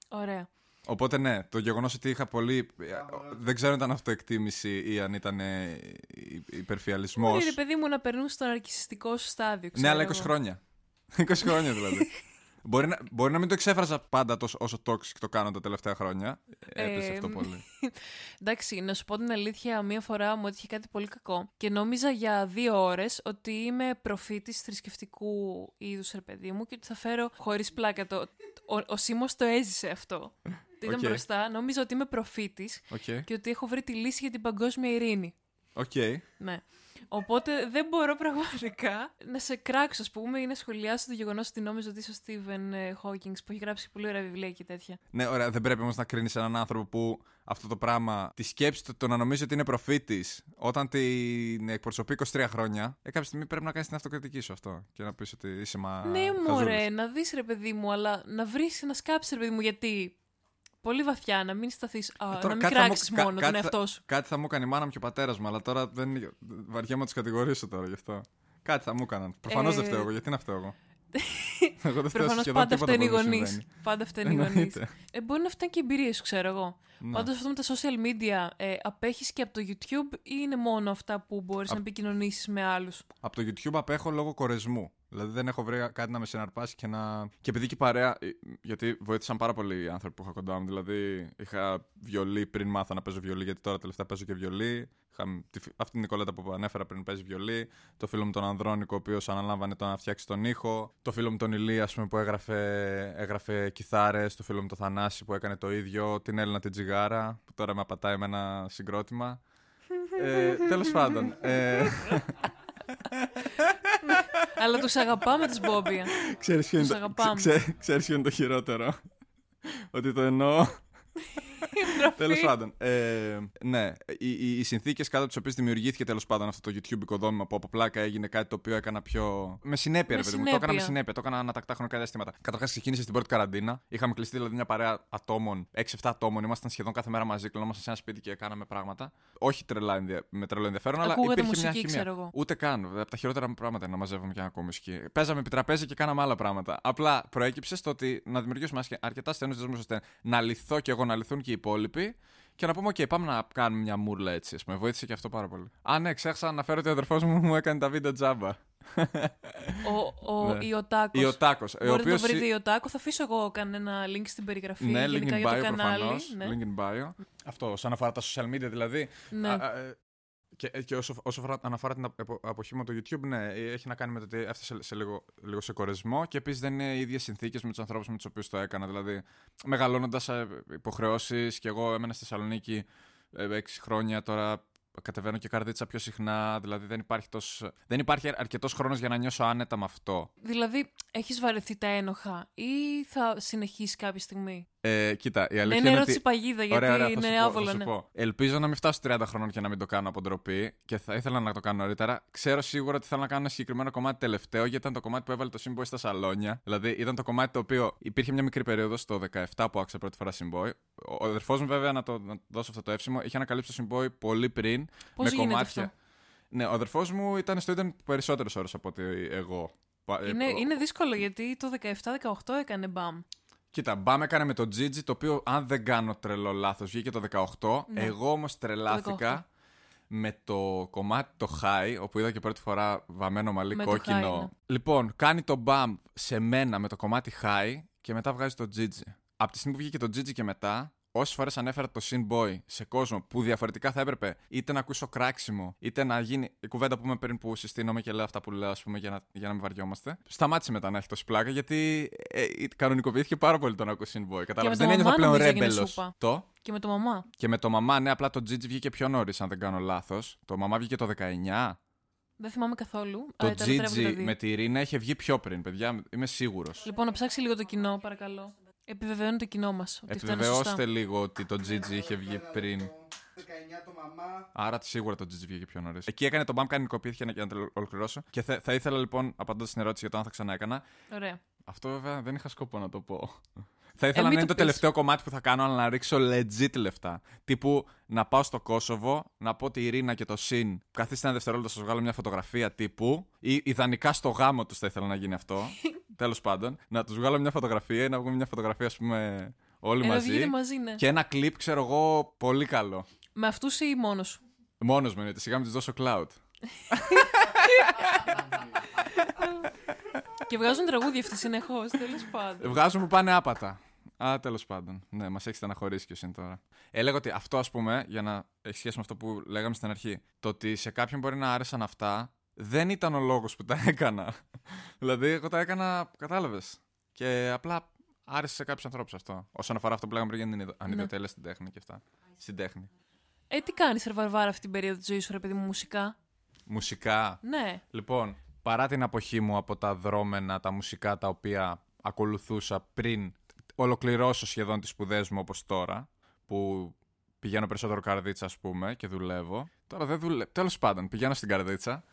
Speaker 2: Ωραία.
Speaker 1: Οπότε ναι, το γεγονός ότι είχα πολύ. Δεν ξέρω αν ήταν αυτοεκτίμηση ή αν ήταν υπερφιαλισμός.
Speaker 2: Μπορεί ρε παιδί μου να περνούν στο ναρκιστικό σου στάδιο.
Speaker 1: Ναι,
Speaker 2: ξέρω
Speaker 1: αλλά 20
Speaker 2: εγώ.
Speaker 1: χρόνια. 20 χρόνια δηλαδή. Μπορεί να, μπορεί να μην το εξέφραζα πάντα τόσο, όσο toxic το κάνω τα τελευταία χρόνια. Έπεσε
Speaker 2: Ε,
Speaker 1: αυτό πολύ.
Speaker 2: Εντάξει, να σου πω την αλήθεια, μία φορά μου έτυχε κάτι πολύ κακό και νόμιζα για δύο ώρες ότι είμαι προφήτης θρησκευτικού είδους, ρε παιδί μου, και ότι θα φέρω χωρίς πλάκα το. Ο, ο Σίμος το έζησε αυτό. Ήταν
Speaker 1: Οκ.
Speaker 2: μπροστά, νόμιζα ότι είμαι προφήτης
Speaker 1: Οκ.
Speaker 2: και ότι έχω βρει τη λύση για την παγκόσμια ειρήνη.
Speaker 1: Οκ.
Speaker 2: Ναι. Οπότε δεν μπορώ πραγματικά να σε κράξω, ας πούμε, ή να σχολιάσω το γεγονός ότι νόμιζα ότι είσαι ο Στίβεν Χόκινγκς που έχει γράψει πολύ ωραία βιβλία και τέτοια.
Speaker 1: Ναι, ωραία, δεν πρέπει όμως να κρίνεις έναν άνθρωπο που αυτό το πράγμα, τη σκέψη του, το να νομίζει ότι είναι προφήτης, όταν την εκπροσωπεί 23 χρόνια, ε, κάποια στιγμή πρέπει να κάνεις την αυτοκριτική σου αυτό και να πεις ότι είσαι μα.
Speaker 2: ναι,
Speaker 1: χαζούλης.
Speaker 2: μωρέ, να δεις ρε παιδί μου, αλλά να βρεις να σκάψεις ρε παιδί μου, γιατί. Πολύ βαθιά, να μην σταθείς.
Speaker 1: Ε,
Speaker 2: να
Speaker 1: τώρα
Speaker 2: μην
Speaker 1: κάτι θα μου-
Speaker 2: κράξεις
Speaker 1: κα-
Speaker 2: μόνο τον
Speaker 1: κάτι θα-
Speaker 2: εαυτό σου.
Speaker 1: Κάτι θα μου έκανε η μάνα μου και ο πατέρας μου, αλλά τώρα δεν. Βαριέμαι να του κατηγορήσω τώρα γι' αυτό. Κάτι θα μου έκαναν. Προφανώς δεν
Speaker 2: Ε,
Speaker 1: φταίω εγώ. Γιατί να φταίω εγώ; εγώ δεν φταίω
Speaker 2: Προφανώς
Speaker 1: σχεδόν
Speaker 2: πάντα
Speaker 1: τίποτα
Speaker 2: φταίνει οι
Speaker 1: από ό,τι
Speaker 2: γονείς.
Speaker 1: συμβαίνει.
Speaker 2: Πάντα φταίνει οι γονείς.
Speaker 1: Εννοείται.
Speaker 2: Ε, μπορεί να φτάνει και η εμπειρία σου, ξέρω εγώ.
Speaker 1: Ναι.
Speaker 2: Πάντως αυτό με τα social media, ε, απέχεις και από το YouTube ή είναι μόνο αυτά που μπορείς να επικοινωνήσεις με άλλους;
Speaker 1: Από το YouTube απέχω λόγω κορεσμού. Δηλαδή δεν έχω βρει κάτι να με συναρπάσει και να. Και επειδή και η παρέα. ε, Γιατί βοήθησαν πάρα πολύ οι άνθρωποι που είχα κοντά μου. Δηλαδή είχα βιολί πριν μάθω να παίζω βιολί, γιατί τώρα τελευταία παίζω και βιολί. Είχα τη φι- αυτή την Νικολέτα που ανέφερα πριν παίζει βιολί. Το φίλο μου τον Ανδρώνικο, ο οποίος αναλάμβανε το να φτιάξει τον ήχο. Το φίλο μου τον Ηλία, ας πούμε, που έγραφε, έγραφε κιθάρες. Το φίλο μου τον Θανάση που έκανε το ίδιο. Την Έλληνα την Τζιγάρα, που τώρα με απατάει με ένα συγκρότημα. ε, Τέλος πάντων. Ε,
Speaker 2: Αλλά τους αγαπάμε τους Μπόμπια.
Speaker 1: Ξέρεις ποιο, είναι
Speaker 2: Τους
Speaker 1: το,
Speaker 2: αγαπάμε.
Speaker 1: ξέ- ξέ- ξέρεις ποιο είναι το χειρότερο; Ότι το εννοώ. Τέλος πάντων. Ε, ναι, οι, οι, οι συνθήκες κάτω από τις οποίες δημιουργήθηκε τέλος πάντων αυτό το YouTube οικοδόμημα που από πλάκα έγινε κάτι το οποίο έκανα πιο. Με συνέπεια,
Speaker 2: Με
Speaker 1: ρε παιδί μου. Το έκανα με
Speaker 2: συνέπεια.
Speaker 1: συνέπεια. Το έκανα ανατακτά χρονικά διαστήματα. Καταρχάς ξεκίνησε στην πρώτη καραντίνα. Είχαμε κλειστεί δηλαδή μια παρέα ατόμων, 6-7 ατόμων. Ήμασταν σχεδόν κάθε μέρα μαζί, κλεινόμασταν σε ένα σπίτι και κάναμε πράγματα. Όχι τρελά, ενδια- με τρελό ενδιαφέρον, αλλά
Speaker 2: Ακούγατε
Speaker 1: υπήρχε μια
Speaker 2: μουσική,
Speaker 1: χημεία.
Speaker 2: ξέρω εγώ.
Speaker 1: Ούτε καν. Από τα χειρότερα μου πράγματα είναι να μαζεύουμε και να ακούμε μουσική. Παίζαμε επί τραπέζι και κάναμε άλλα πράγματα. Απλά προέκυψε στο ότι να δημιουργήσουμε ασχε- αρκετά στενού δεσμούς ώστε να λυθώ κι εγώ, να λυθούν και οι υπόλοιποι. Και να πούμε, OK, πάμε να κάνουμε μια μούρλα έτσι. Ας πούμε. Βοήθησε και αυτό πάρα πολύ. Α, ναι, ξέχασα να αναφέρω ότι ο αδερφός μου μου έκανε τα βίντεο τζάμπα.
Speaker 2: Ο, ο
Speaker 1: Ναι.
Speaker 2: Ιωτάκος.
Speaker 1: Η Οτάκο.
Speaker 2: Μπορείτε να το βρείτε Ιωτάκο. Θα αφήσω εγώ κανένα link στην περιγραφή
Speaker 1: Ναι, link
Speaker 2: γενικά
Speaker 1: in
Speaker 2: για το
Speaker 1: bio
Speaker 2: κανάλι.
Speaker 1: προφανώς.
Speaker 2: Ναι.
Speaker 1: Link in bio. Αυτό, όσον αφορά τα social media δηλαδή.
Speaker 2: Ναι.
Speaker 1: Α, α, ε, και, και όσο, όσο αφορά, αναφορά την απο- αποχή με το YouTube, ναι, έχει να κάνει με το ότι έφτασε σε λίγο, λίγο σε κορεσμό και επίσης δεν είναι οι ίδιες συνθήκες με τους ανθρώπους με τους οποίους το έκανα. Δηλαδή, μεγαλώνοντας υποχρεώσεις και εγώ έμενα στη Θεσσαλονίκη ε, έξι χρόνια, τώρα κατεβαίνω και καρδίτσα πιο συχνά. Δηλαδή, δεν υπάρχει, τόσο, δεν υπάρχει αρκετός χρόνος για να νιώσω άνετα με αυτό.
Speaker 2: Δηλαδή, έχεις βαρεθεί τα ένοχα ή θα συνεχίσεις κάποια στιγμή;
Speaker 1: Ε, κοίτα, η
Speaker 2: Ναι,
Speaker 1: αλήθεια
Speaker 2: είναι
Speaker 1: είναι
Speaker 2: ερώτηση
Speaker 1: ότι
Speaker 2: παγίδα, γιατί
Speaker 1: Ωραία, ωραία, θα
Speaker 2: είναι
Speaker 1: σου πω,
Speaker 2: άβολο.
Speaker 1: θα σου
Speaker 2: ναι.
Speaker 1: πω. Ελπίζω να μην φτάσω 30 χρόνων και να μην το κάνω από ντροπή και θα ήθελα να το κάνω νωρίτερα. Ξέρω σίγουρα ότι θέλω να κάνω ένα συγκεκριμένο κομμάτι τελευταίο γιατί ήταν το κομμάτι που έβαλε το Simboy στα σαλόνια. Δηλαδή ήταν το κομμάτι το οποίο υπήρχε μια μικρή περίοδος το 17 που άκουσα πρώτη φορά Simboy. Ο αδερφός μου, βέβαια, να το, να το δώσω αυτό το εύσημο, είχε ανακαλύψει το Simboy πολύ πριν.
Speaker 2: Πώς
Speaker 1: με
Speaker 2: γίνεται
Speaker 1: κομμάτια.
Speaker 2: αυτό;
Speaker 1: Ναι, ο αδερφός μου ήταν στο ίντερνετ περισσότερε ώρες από ότι εγώ. Πα- ε,
Speaker 2: Είναι,
Speaker 1: ο-
Speaker 2: είναι δύσκολο γιατί το 17-18 έκανε μπαμ.
Speaker 1: Κοίτα, μπαμ έκανε με το Gigi, το οποίο αν δεν κάνω τρελό λάθος βγήκε το 18.
Speaker 2: Ναι.
Speaker 1: Εγώ όμως
Speaker 2: Το
Speaker 1: τρελάθηκα με το κομμάτι το high, όπου είδα και πρώτη φορά βαμμένο μαλλί
Speaker 2: Με το
Speaker 1: κόκκινο.
Speaker 2: high, ναι.
Speaker 1: Λοιπόν, κάνει το μπαμ σε μένα με το κομμάτι high και μετά βγάζει το Gigi. Από τη στιγμή που βγήκε το Gigi και μετά, όσες φορές ανέφερα το Sin Boy σε κόσμο που διαφορετικά θα έπρεπε είτε να ακούσω κράξιμο, είτε να γίνει η κουβέντα που είμαι πριν που συστήνομαι και λέω αυτά που λέω, ας πούμε, για να, για να μην βαριόμαστε. Σταμάτησε μετά να έχει τόση πλάκα γιατί ε, ε, κανονικοποιήθηκε πάρα πολύ το να ακούω Sin Boy. Κατάλαβες.
Speaker 2: το
Speaker 1: Δεν ένιωθα
Speaker 2: μαμά
Speaker 1: πλέον
Speaker 2: νομίζω έγινε
Speaker 1: ρέμπελος.
Speaker 2: σούπα.
Speaker 1: Το;
Speaker 2: Και με το μαμά.
Speaker 1: Και με το μαμά, ναι, απλά το Gigi βγήκε πιο νωρίς, αν δεν κάνω λάθος. Το μαμά βγήκε το 19.
Speaker 2: Δεν θυμάμαι καθόλου.
Speaker 1: Το
Speaker 2: Α, τα λατρεύω και τα
Speaker 1: Gigi
Speaker 2: δύο.
Speaker 1: με τη Ρίνα είχε βγει πιο πριν, παιδιά. Είμαι σίγουρος.
Speaker 2: Λοιπόν, να ψάξει λίγο το κοινό, παρακαλώ. Επιβεβαιώνει το κοινό μας ότι αυτό είναι σωστά.
Speaker 1: Επιβεβαιώστε λίγο ότι το Gigi είχε βγει πριν.
Speaker 3: 19 το μαμά.
Speaker 1: Άρα σίγουρα το Gigi βγήκε πιο νωρίς. Εκεί έκανε το BAM, κάνει κοπήθηκε για να το ολοκληρώσω. Και θα, θα ήθελα λοιπόν, απαντώντας στην ερώτηση για το αν θα ξανά έκανα.
Speaker 2: Ωραία.
Speaker 1: Αυτό βέβαια δεν είχα σκοπό να το πω. Θα ήθελα
Speaker 2: Ε, μην
Speaker 1: να είναι
Speaker 2: το
Speaker 1: το
Speaker 2: πεις.
Speaker 1: τελευταίο κομμάτι που θα κάνω, αλλά να ρίξω legit λεφτά. Τύπου να πάω στο Κόσοβο, να πω τη Ειρήνα και το Συν. Καθίστε ένα δευτερόλεπτο, σας βγάλω μια φωτογραφία τύπου. Ή ιδανικά στο γάμο τους θα ήθελα να γίνει αυτό. Τέλος πάντων. Να τους βγάλω μια φωτογραφία ή να βγούμε μια φωτογραφία, ας πούμε, όλοι
Speaker 2: Ε, να
Speaker 1: μαζί.
Speaker 2: βγείτε μαζί, ναι.
Speaker 1: Και ένα κλιπ, ξέρω εγώ, πολύ καλό.
Speaker 2: Με αυτούς ή μόνος σου;
Speaker 1: Μόνος μου είναι, σιγά μην τους δώσω cloud.
Speaker 2: και βγάζουν τραγούδια αυτοί συνεχώς, τέλος πάντων.
Speaker 1: Βγάζουν που πάνε άπατα. Α, τέλος πάντων. Ναι, μας έχεις στεναχωρήσει και εσύ τώρα. Έλεγα ότι αυτό, ας πούμε, για να έχει σχέση με αυτό που λέγαμε στην αρχή, το ότι σε κάποιον μπορεί να άρεσαν αυτά, δεν ήταν ο λόγος που τα έκανα. δηλαδή, εγώ τα έκανα, κατάλαβες. Και απλά άρεσε σε κάποιους ανθρώπους αυτό. Όσον αφορά αυτό που λέγαμε πριν για την ανιδιοτέλεια στην τέχνη και αυτά. Στην τέχνη.
Speaker 2: Ε, τι κάνει, Σερβαρβάρα, αυτή την περίοδο της ζωής σου, ρε παιδί μου, μουσικά;
Speaker 1: Μουσικά.
Speaker 2: Ναι.
Speaker 1: Λοιπόν, παρά την αποχή μου από τα δρόμενα, τα μουσικά τα οποία ακολουθούσα πριν ολοκληρώσω σχεδόν τις σπουδές μου όπως τώρα, που πηγαίνω περισσότερο καρδίτσα ας πούμε και δουλεύω. Τώρα δεν δουλεύω. Τέλος πάντων, πηγαίνω στην καρδίτσα.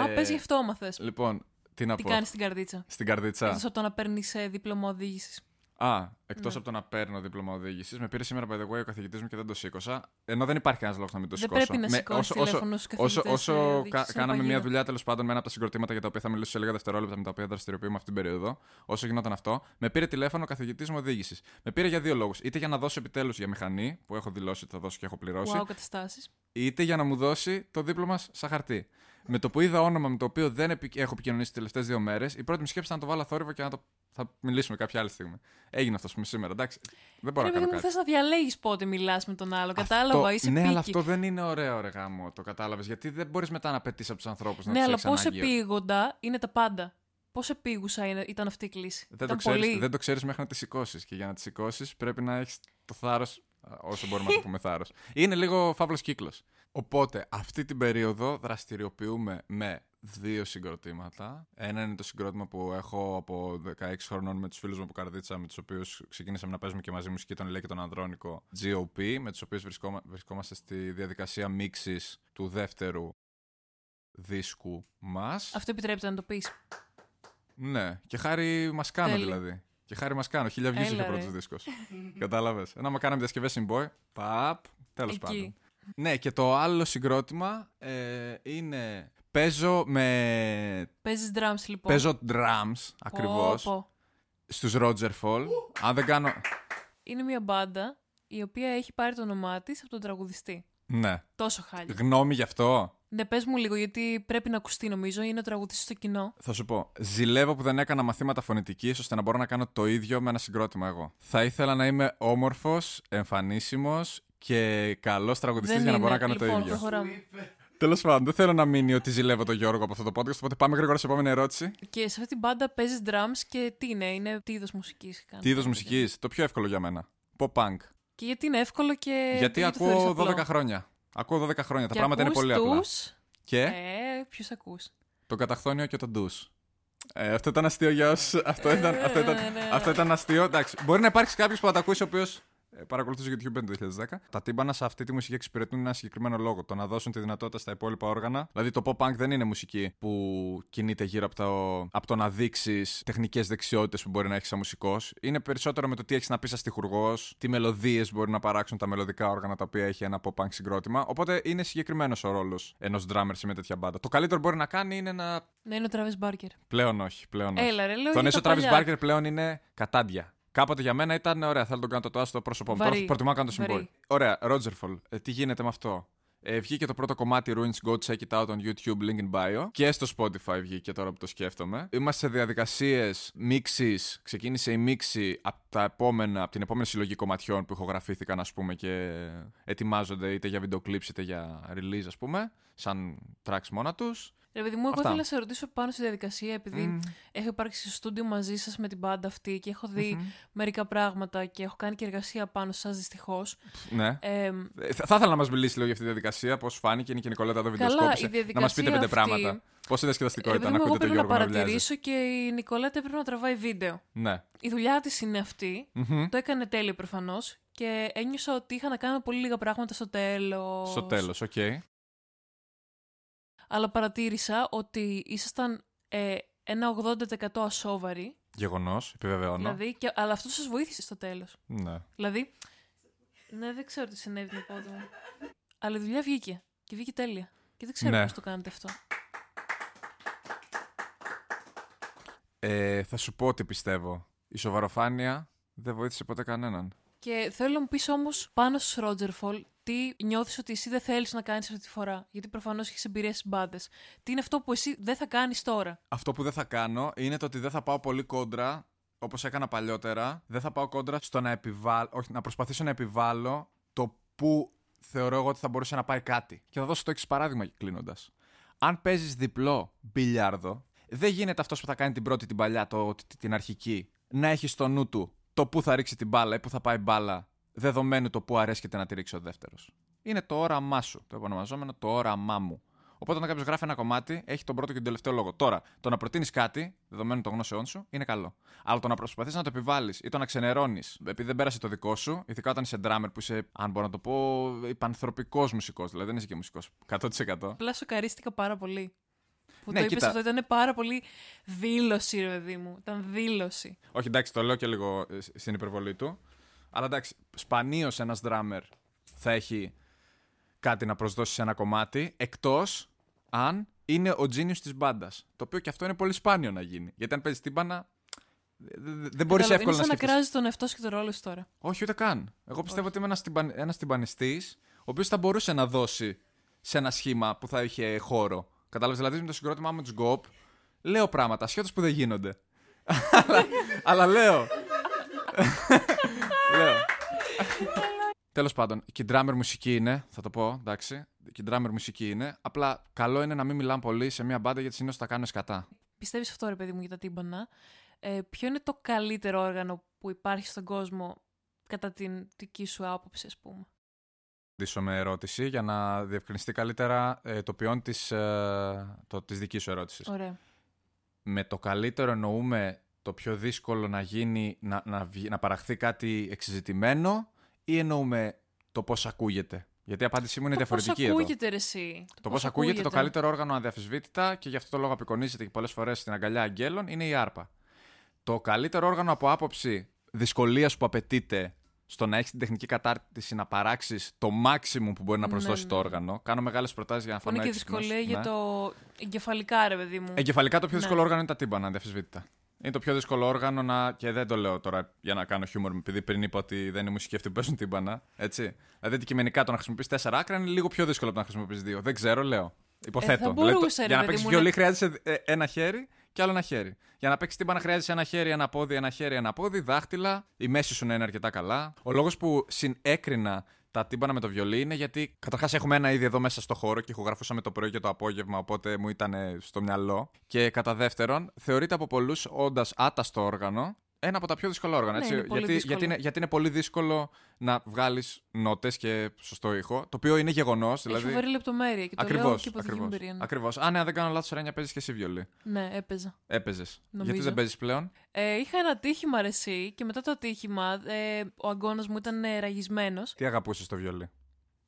Speaker 2: Α, πες γι' αυτό άμαθες.
Speaker 1: Λοιπόν, τι να
Speaker 2: Τι
Speaker 1: πω.
Speaker 2: κάνεις στην καρδίτσα;
Speaker 1: Στην καρδίτσα.
Speaker 2: Εκτός από το να παίρνεις ε, δίπλωμα οδήγησης.
Speaker 1: Α, εκτός
Speaker 2: Ναι.
Speaker 1: από το να παίρνω δίπλωμα οδήγησης, με πήρε σήμερα by the way ο καθηγητής μου και δεν το σήκωσα. Ενώ δεν υπάρχει κανένα λόγος να μην το
Speaker 2: Δεν
Speaker 1: σηκώσω.
Speaker 2: πρέπει να
Speaker 1: Με-
Speaker 2: σηκώνεις
Speaker 1: όσο- όσο-
Speaker 2: τηλέφωνο στους
Speaker 1: Όσο,
Speaker 2: καθηγητές, ε,
Speaker 1: όσο
Speaker 2: οδήγησης,
Speaker 1: κα-
Speaker 2: είναι
Speaker 1: κάναμε μια
Speaker 2: παγίδα.
Speaker 1: δουλειά τέλος πάντων με ένα από τα συγκροτήματα για τα οποία θα μιλήσω σε λίγα δευτερόλεπτα με τα οποία δραστηριοποιούμε αυτή την περίοδο, όσο γινόταν αυτό, με πήρε τηλέφωνο ο καθηγητής μου οδήγησης. Με πήρε για δύο λόγους. Είτε για να δώσω επιτέλους για μηχανή, που έχω δηλώσει ότι θα δώσω και έχω πληρώσει,
Speaker 2: Wow, καταστάσεις.
Speaker 1: είτε για να μου δώσει το δίπλωμα σαν χαρτί. Με το που είδα όνομα με το οποίο δεν επι- έχω επικοινωνήσει τις τελευταίες δύο μέρες, η πρώτη μου σκέψη ήταν να το βάλω θόρυβο και να το. Θα μιλήσουμε κάποια άλλη στιγμή. Έγινε αυτό πούμε, σήμερα, εντάξει. Δεν μπορώ
Speaker 2: Ρε
Speaker 1: να
Speaker 2: παιδί
Speaker 1: κάνω
Speaker 2: μου,
Speaker 1: κάτι.
Speaker 2: θες να διαλέγεις πότε μιλάς με τον άλλο. Κατάλαβα,
Speaker 1: Αυτό-
Speaker 2: είσαι
Speaker 1: Ναι,
Speaker 2: πίκη.
Speaker 1: αλλά αυτό δεν είναι ωραίο, ρε γάμο, το κατάλαβες. Γιατί δεν μπορείς μετά να πετύσει από τους ανθρώπους να
Speaker 2: Ναι,
Speaker 1: τους
Speaker 2: αλλά
Speaker 1: έχεις
Speaker 2: πώς
Speaker 1: ανάγκη.
Speaker 2: επίγοντα είναι τα πάντα. Πώς επίγουσα είναι- ήταν αυτή η κλίση.
Speaker 1: Δεν το,
Speaker 2: ήταν
Speaker 1: ξέρεις,
Speaker 2: πολύ.
Speaker 1: δεν το ξέρεις μέχρι να τη σηκώσεις. Και για να τη σηκώσεις πρέπει να έχεις το θάρρος, όσο μπορούμε να το πούμε θάρρος. Είναι λίγο φαύλος κύκλος. Οπότε, αυτή την περίοδο δραστηριοποιούμε με δύο συγκροτήματα. Ένα είναι το συγκρότημα που έχω από 16 χρονών με τους φίλους μου από Καρδίτσα, με τους οποίους ξεκίνησαμε να παίζουμε και μαζί μουσική, τον Ηλέ και τον Ανδρώνικο GOP, με τους οποίους βρισκόμαστε στη διαδικασία μίξης του δεύτερου δίσκου μας.
Speaker 2: Αυτό επιτρέπεται να το πεις.
Speaker 1: Ναι, και χάρη μα κάνω
Speaker 2: Τέλεια.
Speaker 1: δηλαδή. Και χάρη μα κάνω. Χίλια βγει είχε
Speaker 2: Έλα,
Speaker 1: ο πρώτος
Speaker 2: ρε.
Speaker 1: δίσκος. Κατάλαβες. Ενώ άμα κάναμε διασκευέ symbol, παπ, τέλος
Speaker 2: Εκεί.
Speaker 1: πάντων. Ναι, και το άλλο συγκρότημα ε, είναι. Παίζω με.
Speaker 2: Παίζεις drums λοιπόν.
Speaker 1: Παίζω drums ακριβώς.
Speaker 2: Πω, πω.
Speaker 1: Στους Roger Fall. Αν δεν κάνω.
Speaker 2: Είναι μια μπάντα η οποία έχει πάρει το όνομά της από τον τραγουδιστή.
Speaker 1: Ναι.
Speaker 2: Τόσο χάλια.
Speaker 1: Γνώμη γι' αυτό.
Speaker 2: Ναι, πες μου λίγο, γιατί πρέπει να ακουστεί νομίζω. Είναι ο τραγουδιστής στο κοινό.
Speaker 1: Θα σου πω. Ζηλεύω που δεν έκανα μαθήματα φωνητικής ώστε να μπορώ να κάνω το ίδιο με ένα συγκρότημα εγώ. Θα ήθελα να είμαι όμορφος, εμφανίσιμος και καλός τραγουδιστής
Speaker 2: Δεν
Speaker 1: για να μπορώ να
Speaker 2: είναι.
Speaker 1: κάνω
Speaker 2: Λοιπόν,
Speaker 1: το ίδιο.
Speaker 2: προχωράμε.
Speaker 1: Τέλος πάντων, δεν θέλω να μείνει ότι ζηλεύω τον Γιώργο από αυτό το podcast, οπότε πάμε γρήγορα σε επόμενη ερώτηση.
Speaker 2: Και σε αυτή την μπάντα παίζεις drums και τι είναι, είναι τι είδος μουσικής κάνεις;
Speaker 1: Τι είδος μουσικής, το πιο εύκολο για μένα. Pop punk.
Speaker 2: Και γιατί είναι εύκολο και.
Speaker 1: Γιατί
Speaker 2: το θεωρείς
Speaker 1: ακούω
Speaker 2: απλό;
Speaker 1: 12 χρόνια. Ακούω 12 χρόνια. Τα
Speaker 2: Και
Speaker 1: πράγματα είναι
Speaker 2: ακούς
Speaker 1: πολύ απλά.
Speaker 2: τους,
Speaker 1: Και;
Speaker 2: Ε, ποιους ακούς;
Speaker 1: το καταχθόνιο και το ντους. Ε, αυτό ήταν αστείο για όσου. Αυτό ήταν, αυτό, ήταν,
Speaker 2: Ναι, ναι.
Speaker 1: αυτό ήταν αστείο. Εντάξει, μπορεί να υπάρξει κάποιος που θα τα ακούσει ο οποίος παρακολουθούσε YouTube το 2010. Τα τύμπανα σε αυτή τη μουσική εξυπηρετούν ένα συγκεκριμένο λόγο. Το να δώσουν τη δυνατότητα στα υπόλοιπα όργανα. Δηλαδή το pop punk δεν είναι μουσική που κινείται γύρω από το, από το να δείξεις τεχνικές δεξιότητες που μπορεί να έχεις σαν μουσικός. Είναι περισσότερο με το τι έχεις να πεις σαν τυχουργό, τι μελωδίες μπορεί να παράξουν τα μελωδικά όργανα τα οποία έχει ένα pop punk συγκρότημα. Οπότε είναι συγκεκριμένος ο ρόλος ενός drummer σε μια τέτοια μπάντα. Το καλύτερο που μπορεί να κάνει είναι να.
Speaker 2: Ναι, είναι ο Travis Barker.
Speaker 1: Πλέον όχι. Πλέον όχι.
Speaker 2: Έλα, ρε, λέω.
Speaker 1: Τον
Speaker 2: για
Speaker 1: έσω
Speaker 2: τα
Speaker 1: Travis
Speaker 2: παλιά.
Speaker 1: Barker πλέον είναι κατάντια. Κάποτε για μένα ήταν ωραία, θέλω να τον κάνω το τοά στο πρόσωπό μου.
Speaker 2: Βαρύ.
Speaker 1: Τώρα προτιμώ να κάνω το
Speaker 2: Βαρύ.
Speaker 1: συμπόι. Ωραία, Rogerfall. Ε, τι γίνεται με αυτό; Ε, βγήκε το πρώτο κομμάτι Ruins Go Check It Out on YouTube, link in bio. Και στο Spotify βγήκε τώρα που το σκέφτομαι. Είμαστε σε διαδικασίες μίξης. Ξεκίνησε η μίξη από, τα επόμενα, από την επόμενη συλλογή κομματιών που ηχογραφήθηκαν, ας πούμε, και ετοιμάζονται είτε για βίντεο clips είτε για release, ας πούμε, σαν tracks μόνα τους.
Speaker 2: Ρε παιδί μου, εγώ
Speaker 1: Αυτά.
Speaker 2: ήθελα να σε ρωτήσω πάνω στη διαδικασία, επειδή έχω υπάρξει στο στούντιο μαζί σας με την μπάντα αυτή και έχω δει μερικά πράγματα και έχω κάνει και εργασία πάνω σας δυστυχώς.
Speaker 1: Ναι.
Speaker 2: Ε,
Speaker 1: Ε, Θα, θα ήθελα να μας μιλήσει λίγο για αυτή τη διαδικασία, πώς φάνηκε. Είναι και η Νικολέτα εδώ
Speaker 2: Καλά,
Speaker 1: βιντεοσκόπησε.
Speaker 2: η
Speaker 1: Να μας
Speaker 2: διαδικασία
Speaker 1: πείτε πέντε
Speaker 2: αυτή-
Speaker 1: πράγματα. Πόσο διασκεδαστικό
Speaker 2: ρε
Speaker 1: ήταν
Speaker 2: παιδί
Speaker 1: να
Speaker 2: μου, εγώ
Speaker 1: ακούτε τον
Speaker 2: πρέπει να
Speaker 1: Γιώργο να βλέπει.
Speaker 2: παρατηρήσω και η Νικολέτα έπρεπε να τραβάει βίντεο.
Speaker 1: Ναι.
Speaker 2: Η δουλειά της είναι αυτή.
Speaker 1: Μμμ.
Speaker 2: Το έκανε τέλειο προφανώς και ένιωσα ότι είχα να κάνω πολύ λίγα πράγματα στο τέλος.
Speaker 1: Στο τέλος, οκ.
Speaker 2: Αλλά παρατήρησα ότι ήσασταν ε, ένα 80% ασόβαροι.
Speaker 1: Γεγονός, επιβεβαιώνω.
Speaker 2: Δηλαδή, και, αλλά αυτό σας βοήθησε στο τέλος.
Speaker 1: Ναι.
Speaker 2: Δηλαδή. Ναι, δεν ξέρω τι συνέβη την πόδι μου. Αλλά η δουλειά βγήκε. Και βγήκε τέλεια. Και δεν ξέρω
Speaker 1: Ναι.
Speaker 2: πώς το κάνετε αυτό.
Speaker 1: Ε, θα σου πω ότι πιστεύω. Η σοβαροφάνεια δεν βοήθησε ποτέ κανέναν.
Speaker 2: Και θέλω να μου πεις όμως πάνω στους Rogerfall τι νιώθεις ότι εσύ δεν θέλεις να κάνεις αυτή τη φορά. Γιατί προφανώς έχεις εμπειρία στις μπάντες. Τι είναι αυτό που εσύ δεν θα κάνεις τώρα;
Speaker 1: Αυτό που δεν θα κάνω είναι το ότι δεν θα πάω πολύ κόντρα, όπως έκανα παλιότερα. Δεν θα πάω κόντρα στο να επιβάλλω, όχι, να προσπαθήσω να επιβάλλω το που θεωρώ εγώ ότι θα μπορούσε να πάει κάτι. Και θα δώσω το εξής παράδειγμα κλείνοντας. Αν παίζεις διπλό μπιλιάρδο, δεν γίνεται αυτός που θα κάνει την πρώτη την παλιά, το, την αρχική, να έχεις στο νου του το πού θα ρίξει την μπάλα ή πού θα πάει μπάλα, δεδομένου το πού αρέσκεται να τη ρίξει ο δεύτερος. Είναι το όραμά σου, το επωνομαζόμενο το όραμά μου. Οπότε, όταν κάποιος γράφει ένα κομμάτι, έχει τον πρώτο και τον τελευταίο λόγο. Τώρα, το να προτείνεις κάτι, δεδομένου των γνώσεών σου, είναι καλό. Αλλά το να προσπαθεί να το επιβάλλεις ή το να ξενερώνεις, επειδή δεν πέρασε το δικό σου, ειδικά όταν είσαι drummer που είσαι, αν μπορώ να το πω, υπανθρωπικός μουσικός, δηλαδή δεν είσαι και μουσικός. 100%.
Speaker 2: Απλά σοκαρίστηκα πάρα πολύ. Που
Speaker 1: Ναι,
Speaker 2: το είπες
Speaker 1: κοίτα.
Speaker 2: αυτό ήταν πάρα πολύ δήλωση, ρε παιδί μου. Ήταν δήλωση.
Speaker 1: Όχι, εντάξει, το λέω και λίγο ε, στην υπερβολή του. Αλλά εντάξει, σπανίως ένας drummer θα έχει κάτι να προσδώσει σε ένα κομμάτι, εκτός αν είναι ο genius της μπάντας. Το οποίο και αυτό είναι πολύ σπάνιο να γίνει. Γιατί αν παίζεις τύμπανα, δεν μπορείς
Speaker 2: Κατάλαβα,
Speaker 1: εύκολα
Speaker 2: είναι
Speaker 1: να
Speaker 2: σαν να
Speaker 1: σκεφτείς.
Speaker 2: κράζεις τον εαυτό σου και τον ρόλο σου τώρα.
Speaker 1: Όχι, ούτε καν. Εγώ πιστεύω ότι είμαι ένας τυμπαν... ένας τυμπανιστής, ο οποίος θα μπορούσε να δώσει σε ένα σχήμα που θα είχε χώρο. Κατάλαβες, δηλαδή με το συγκρότημά μου τους Γκοπ, λέω πράγματα ασχέτως που δεν γίνονται. αλλά, αλλά λέω. Λέω. Τέλος πάντων, και η drummer μουσική είναι, θα το πω, εντάξει. Και η drummer μουσική είναι. Απλά καλό είναι να μην μιλάμε πολύ σε μια μπάντα γιατί συνήθως τα κάνουν σκατά.
Speaker 2: Πιστεύεις αυτό, ρε παιδί μου, για τα τύμπανα; Ε, ποιο είναι το καλύτερο όργανο που υπάρχει στον κόσμο κατά την δική σου άποψη, ας πούμε;
Speaker 1: απαντήσω με ερώτηση για να διευκρινιστεί καλύτερα ε, το ποιόν της, ε, το, της δικής σου ερώτησης.
Speaker 2: Ωραία.
Speaker 1: Με το καλύτερο εννοούμε το πιο δύσκολο να γίνει, να, να, βγει- να παραχθεί κάτι εξεζητημένο ή εννοούμε το πώς ακούγεται; Γιατί η απάντησή μου είναι
Speaker 2: το
Speaker 1: διαφορετική
Speaker 2: πώς
Speaker 1: εδώ.
Speaker 2: ακούγεται, ρε, εσύ.
Speaker 1: Το πώς ακούγεται το καλύτερο όργανο αδιαφυσβήτητα και γι' αυτό το λόγο απεικονίζεται και πολλές φορές στην αγκαλιά αγγέλων είναι η άρπα. Το καλύτερο όργανο από άποψη δυσκολίας που απαιτείται στο να έχεις την τεχνική κατάρτιση να παράξεις το maximum που μπορεί να
Speaker 2: Ναι,
Speaker 1: προσδώσει
Speaker 2: ναι.
Speaker 1: το όργανο. Κάνω μεγάλες προτάσεις για να
Speaker 2: Που
Speaker 1: φανώ
Speaker 2: είναι και
Speaker 1: έξυπνος.
Speaker 2: δυσκολία για
Speaker 1: Ναι.
Speaker 2: το εγκεφαλικά, ρε παιδί μου.
Speaker 1: Εγκεφαλικά το πιο
Speaker 2: Ναι.
Speaker 1: δύσκολο όργανο είναι τα τύμπανα, αδιαφυσβήτητα. Είναι το πιο δύσκολο όργανο να. και δεν το λέω τώρα για να κάνω χιούμορ, επειδή πριν είπα ότι δεν είναι μουσική αυτή που παίζουν τύμπανα. Έτσι. Δηλαδή, αντικειμενικά το να χρησιμοποιείς τέσσερα άκρα είναι λίγο πιο δύσκολο από το να χρησιμοποιείς δύο. Δεν ξέρω, λέω. Υποθέτω.
Speaker 2: θα
Speaker 1: Δηλαδή, το-
Speaker 2: μπορούσε, ρε
Speaker 1: για να
Speaker 2: παιδί
Speaker 1: παίξεις
Speaker 2: μου,
Speaker 1: βιολί
Speaker 2: να-
Speaker 1: χρειάζεσαι ε, ένα χέρι και άλλο ένα χέρι. Για να παίξεις τύμπανα χρειάζεσαι ένα χέρι, ένα πόδι, ένα χέρι, ένα πόδι, δάχτυλα. Η μέση σου να είναι αρκετά καλά. Ο λόγος που συνέκρινα τα τύμπανα με το βιολί είναι γιατί καταρχάς έχουμε ένα ήδη εδώ μέσα στο χώρο και ηχογραφούσαμε το πρωί και το απόγευμα, οπότε μου ήταν ε, στο μυαλό. Και κατά δεύτερον, θεωρείται από πολλούς όντας άταστο όργανο ένα από τα πιο δύσκολα όργανα.
Speaker 2: Ναι,
Speaker 1: Έτσι,
Speaker 2: είναι πολύ
Speaker 1: γιατί,
Speaker 2: δύσκολο.
Speaker 1: γιατί, είναι, γιατί είναι πολύ δύσκολο να βγάλεις νότες και σωστό ήχο. Το οποίο είναι γεγονός.
Speaker 2: Έχει
Speaker 1: Δηλαδή,
Speaker 2: φοβερή λεπτομέρεια και το λέω
Speaker 1: Ακριβώς,
Speaker 2: και από δική μου
Speaker 1: ακριβώς,
Speaker 2: εμπειρία. ναι.
Speaker 1: ακριβώς. Α, ναι, αν δεν κάνω λάθος, Ρένια, παίζεις και εσύ βιολί.
Speaker 2: Ναι, έπαιζα.
Speaker 1: Έπαιζες.
Speaker 2: Νομίζω.
Speaker 1: Γιατί δεν παίζεις πλέον;
Speaker 2: Ε, είχα ένα τύχημα ρε εσύ και μετά το ατύχημα ε, ο αγκώνα μου ήταν ε, ραγισμένος.
Speaker 1: Τι αγαπούσες στο βιολί;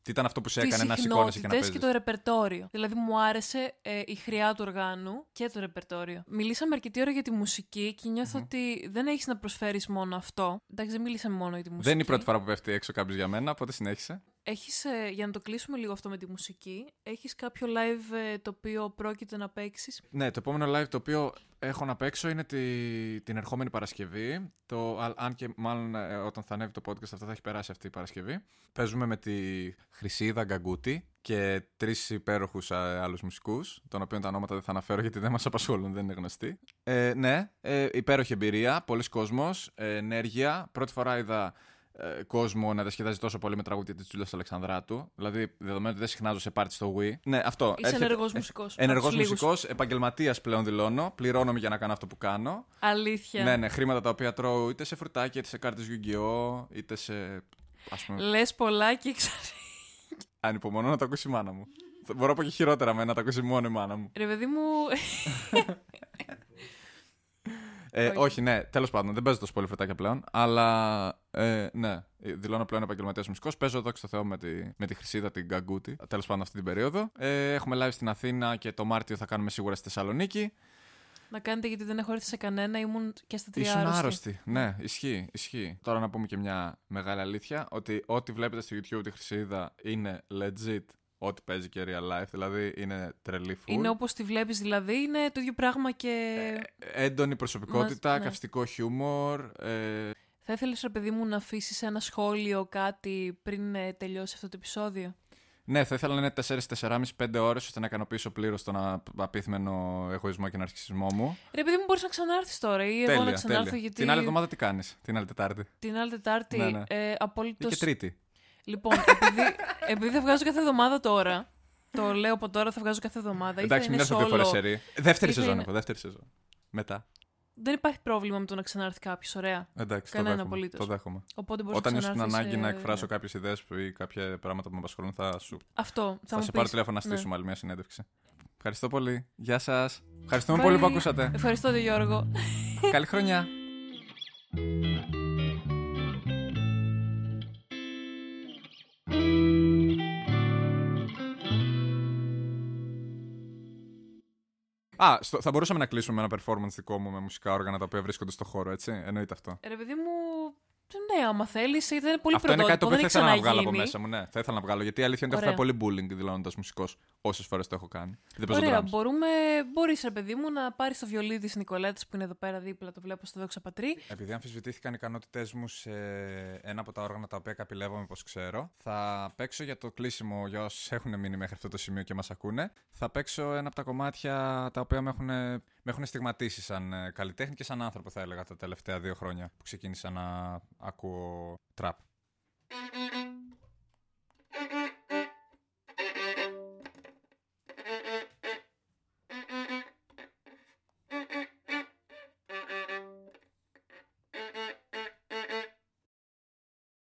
Speaker 1: Τι ήταν αυτό που σε
Speaker 2: Τις
Speaker 1: έκανε να σηκώνεσαι και να
Speaker 2: συχνότητες
Speaker 1: παίζεις;
Speaker 2: και το ρεπερτόριο. Δηλαδή μου άρεσε ε, η χρειά του οργάνου και το ρεπερτόριο. Μιλήσαμε αρκετή ώρα για τη μουσική και νιωθω ότι δεν έχεις να προσφέρεις μόνο αυτό. Εντάξει, δεν μιλήσαμε μόνο για τη μουσική.
Speaker 1: Δεν είναι η πρώτη φορά που πέφτει έξω κάποιος για μένα, οπότε συνέχισε.
Speaker 2: Έχεις, ε, για να το κλείσουμε λίγο αυτό με τη μουσική, έχεις κάποιο live ε, το οποίο πρόκειται να παίξεις;
Speaker 1: Ναι, το επόμενο live το οποίο έχω να παίξω είναι τη, την ερχόμενη Παρασκευή. Το, α- αν και μάλλον ε, όταν θα ανέβει το podcast αυτό θα έχει περάσει αυτή η Παρασκευή. Παίζουμε με τη Χρυσίδα Γκαγκούτη και τρεις υπέροχους άλλους μουσικούς, των οποίων τα ονόματα δεν θα αναφέρω γιατί δεν μας απασχολούν, δεν είναι γνωστοί. Ε, ναι, ε, υπέροχη εμπειρία, πολλοί κόσμος, ε, ενέργεια. Πρώτη φορά είδα ε, κόσμο να διασκεδάζει τόσο πολύ με τραγούδια της Τζούλια Αλεξανδράτου. Δηλαδή, δεδομένου ότι δεν συχνάζω σε πάρτι στο Wii. Ναι, αυτό.
Speaker 2: Είσαι
Speaker 1: έρχεται-
Speaker 2: ενεργός μουσικός.
Speaker 1: Ενεργός
Speaker 2: Από τους λίγους.
Speaker 1: μουσικός, επαγγελματίας πλέον δηλώνω. Πληρώνομαι για να κάνω αυτό που κάνω.
Speaker 2: Αλήθεια.
Speaker 1: Ναι, ναι, χρήματα τα οποία τρώω είτε σε φρουτάκια, είτε σε κάρτες Yu-Gi-Oh! είτε σε. Α πούμε.
Speaker 2: Λες πολλά και ξα...
Speaker 1: Ανυπομονώ να το ακούσει η μάνα μου. Θα- Μπορώ να πω και χειρότερα με να το ακούσει μόνο η μάνα μου.
Speaker 2: Ρε παιδί μου,
Speaker 1: Ε,
Speaker 2: Όχι.
Speaker 1: όχι. ναι, τέλος πάντων, δεν παίζω τόσο πολύ φρουτάκια πλέον. Αλλά ε, ναι, δηλώνω πλέον επαγγελματίας μουσικός. Παίζω εδώ στο Θεό με τη, με τη Χρυσίδα την Γκαγκούτη. Τέλος πάντων αυτή την περίοδο. Ε, έχουμε live στην Αθήνα και το Μάρτιο θα κάνουμε σίγουρα στη Θεσσαλονίκη.
Speaker 2: να κάνετε γιατί δεν έχω έρθει σε κανένα, ήμουν και στα τρία
Speaker 1: Ήσουν
Speaker 2: άρρωστη.
Speaker 1: άρρωστη. Ναι, ισχύει, ισχύει. Τώρα να πούμε και μια μεγάλη αλήθεια ότι ό,τι βλέπετε στο YouTube τη Χρυσίδα είναι legit ό,τι παίζει και real life. Δηλαδή είναι τρελή φουλ.
Speaker 2: Είναι όπως τη βλέπεις δηλαδή, είναι το ίδιο πράγμα και...
Speaker 1: Έντονη προσωπικότητα,
Speaker 2: Μας- ναι.
Speaker 1: καυστικό χιούμορ. Ε,
Speaker 2: Θα ήθελες, ρε παιδί μου, να αφήσεις ένα σχόλιο, κάτι πριν ε, τελειώσει αυτό το επεισόδιο;
Speaker 1: Ναι, θα ήθελα να είναι 4-4,5-5 ώρες ώστε να ικανοποιήσω πλήρως τον α- απίθμενο εγωισμό και ναρκισμό μου.
Speaker 2: Ρε παιδί μου, μπορείς να ξανάρθεις τώρα ή εγώ να ξανάρθω γιατί.
Speaker 1: Την άλλη εβδομάδα τι κάνεις, την άλλη Τετάρτη.
Speaker 2: Την άλλη Τετάρτη.
Speaker 1: Ναι, ναι.
Speaker 2: Ε,
Speaker 1: Ή
Speaker 2: απολύτως...
Speaker 1: και Τρίτη.
Speaker 2: Λοιπόν, επειδή, επειδή θα βγάζω κάθε εβδομάδα τώρα. Το λέω από τώρα, θα βγάζω κάθε εβδομάδα. ή θα
Speaker 1: Εντάξει, μην
Speaker 2: είναι
Speaker 1: έρθω δύο φορέ
Speaker 2: solo.
Speaker 1: σε ρί. Δεύτερη
Speaker 2: Ή θα
Speaker 1: σεζόν
Speaker 2: είναι-
Speaker 1: έχω, δεύτερη σεζόν. Μετά.
Speaker 2: Δεν υπάρχει πρόβλημα με το να ξανάρθει κάποιος. Ωραία.
Speaker 1: Εντάξει, το
Speaker 2: Κανένα
Speaker 1: δέχομαι.
Speaker 2: απολύτως.
Speaker 1: Το δέχομαι.
Speaker 2: Οπότε μπορείς
Speaker 1: Όταν
Speaker 2: να
Speaker 1: ήσουν
Speaker 2: ξανάρθεις,
Speaker 1: ανάγκη να
Speaker 2: ε,
Speaker 1: εκφράσω
Speaker 2: ναι.
Speaker 1: κάποιες ιδέες ή κάποια πράγματα που με απασχολούν, θα σου
Speaker 2: Αυτό. Θα,
Speaker 1: θα
Speaker 2: μου
Speaker 1: σε πάρω
Speaker 2: πεις.
Speaker 1: τηλέφωνο να
Speaker 2: Ναι.
Speaker 1: στήσουμε άλλη μια συνέντευξη. Ευχαριστώ πολύ. Γεια σας. Ευχαριστούμε
Speaker 2: Bye.
Speaker 1: πολύ που ακούσατε.
Speaker 2: Ευχαριστώ, Δε Γιώργο.
Speaker 1: Καλή χρονιά. Α, στο- θα μπορούσαμε να κλείσουμε με ένα performance δικό μου με μουσικά όργανα τα οποία βρίσκονται στο χώρο, έτσι. Εννοείται αυτό.
Speaker 2: Ρε παιδί μου, ναι, άμα θέλεις, ήταν πολύ
Speaker 1: αυτό είναι κάτι το
Speaker 2: πρωτότυπο,
Speaker 1: οποίο
Speaker 2: δεν
Speaker 1: θα ήθελα
Speaker 2: έχει
Speaker 1: να βγάλω από
Speaker 2: ξαναγίνει.
Speaker 1: μέσα μου. Ναι, θα ήθελα να βγάλω. Γιατί η αλήθεια είναι ότι έχω
Speaker 2: Ωραία.
Speaker 1: φάει πολύ bullying δηλώνοντας μουσικός όσες φορές το έχω κάνει. Δεν παίζω
Speaker 2: Ωραία,
Speaker 1: drums.
Speaker 2: μπορούμε, μπορείς ρε παιδί μου να πάρεις το βιολί της Νικολέτας που είναι εδώ πέρα δίπλα, το βλέπω στο δόξα πατρί.
Speaker 1: Επειδή αμφισβητήθηκαν οι ικανότητές μου σε ένα από τα όργανα τα οποία καπηλεύομαι, όπως ξέρω, θα παίξω για το κλείσιμο για όσους έχουν μείνει μέχρι αυτό το σημείο και μας ακούνε. Θα παίξω ένα από τα κομμάτια τα οποία με έχουν, με έχουν στιγματίσει σαν ε, καλλιτέχνη και σαν άνθρωπο, θα έλεγα, τα τελευταία δύο χρόνια που ξεκίνησα να ακούω τραπ.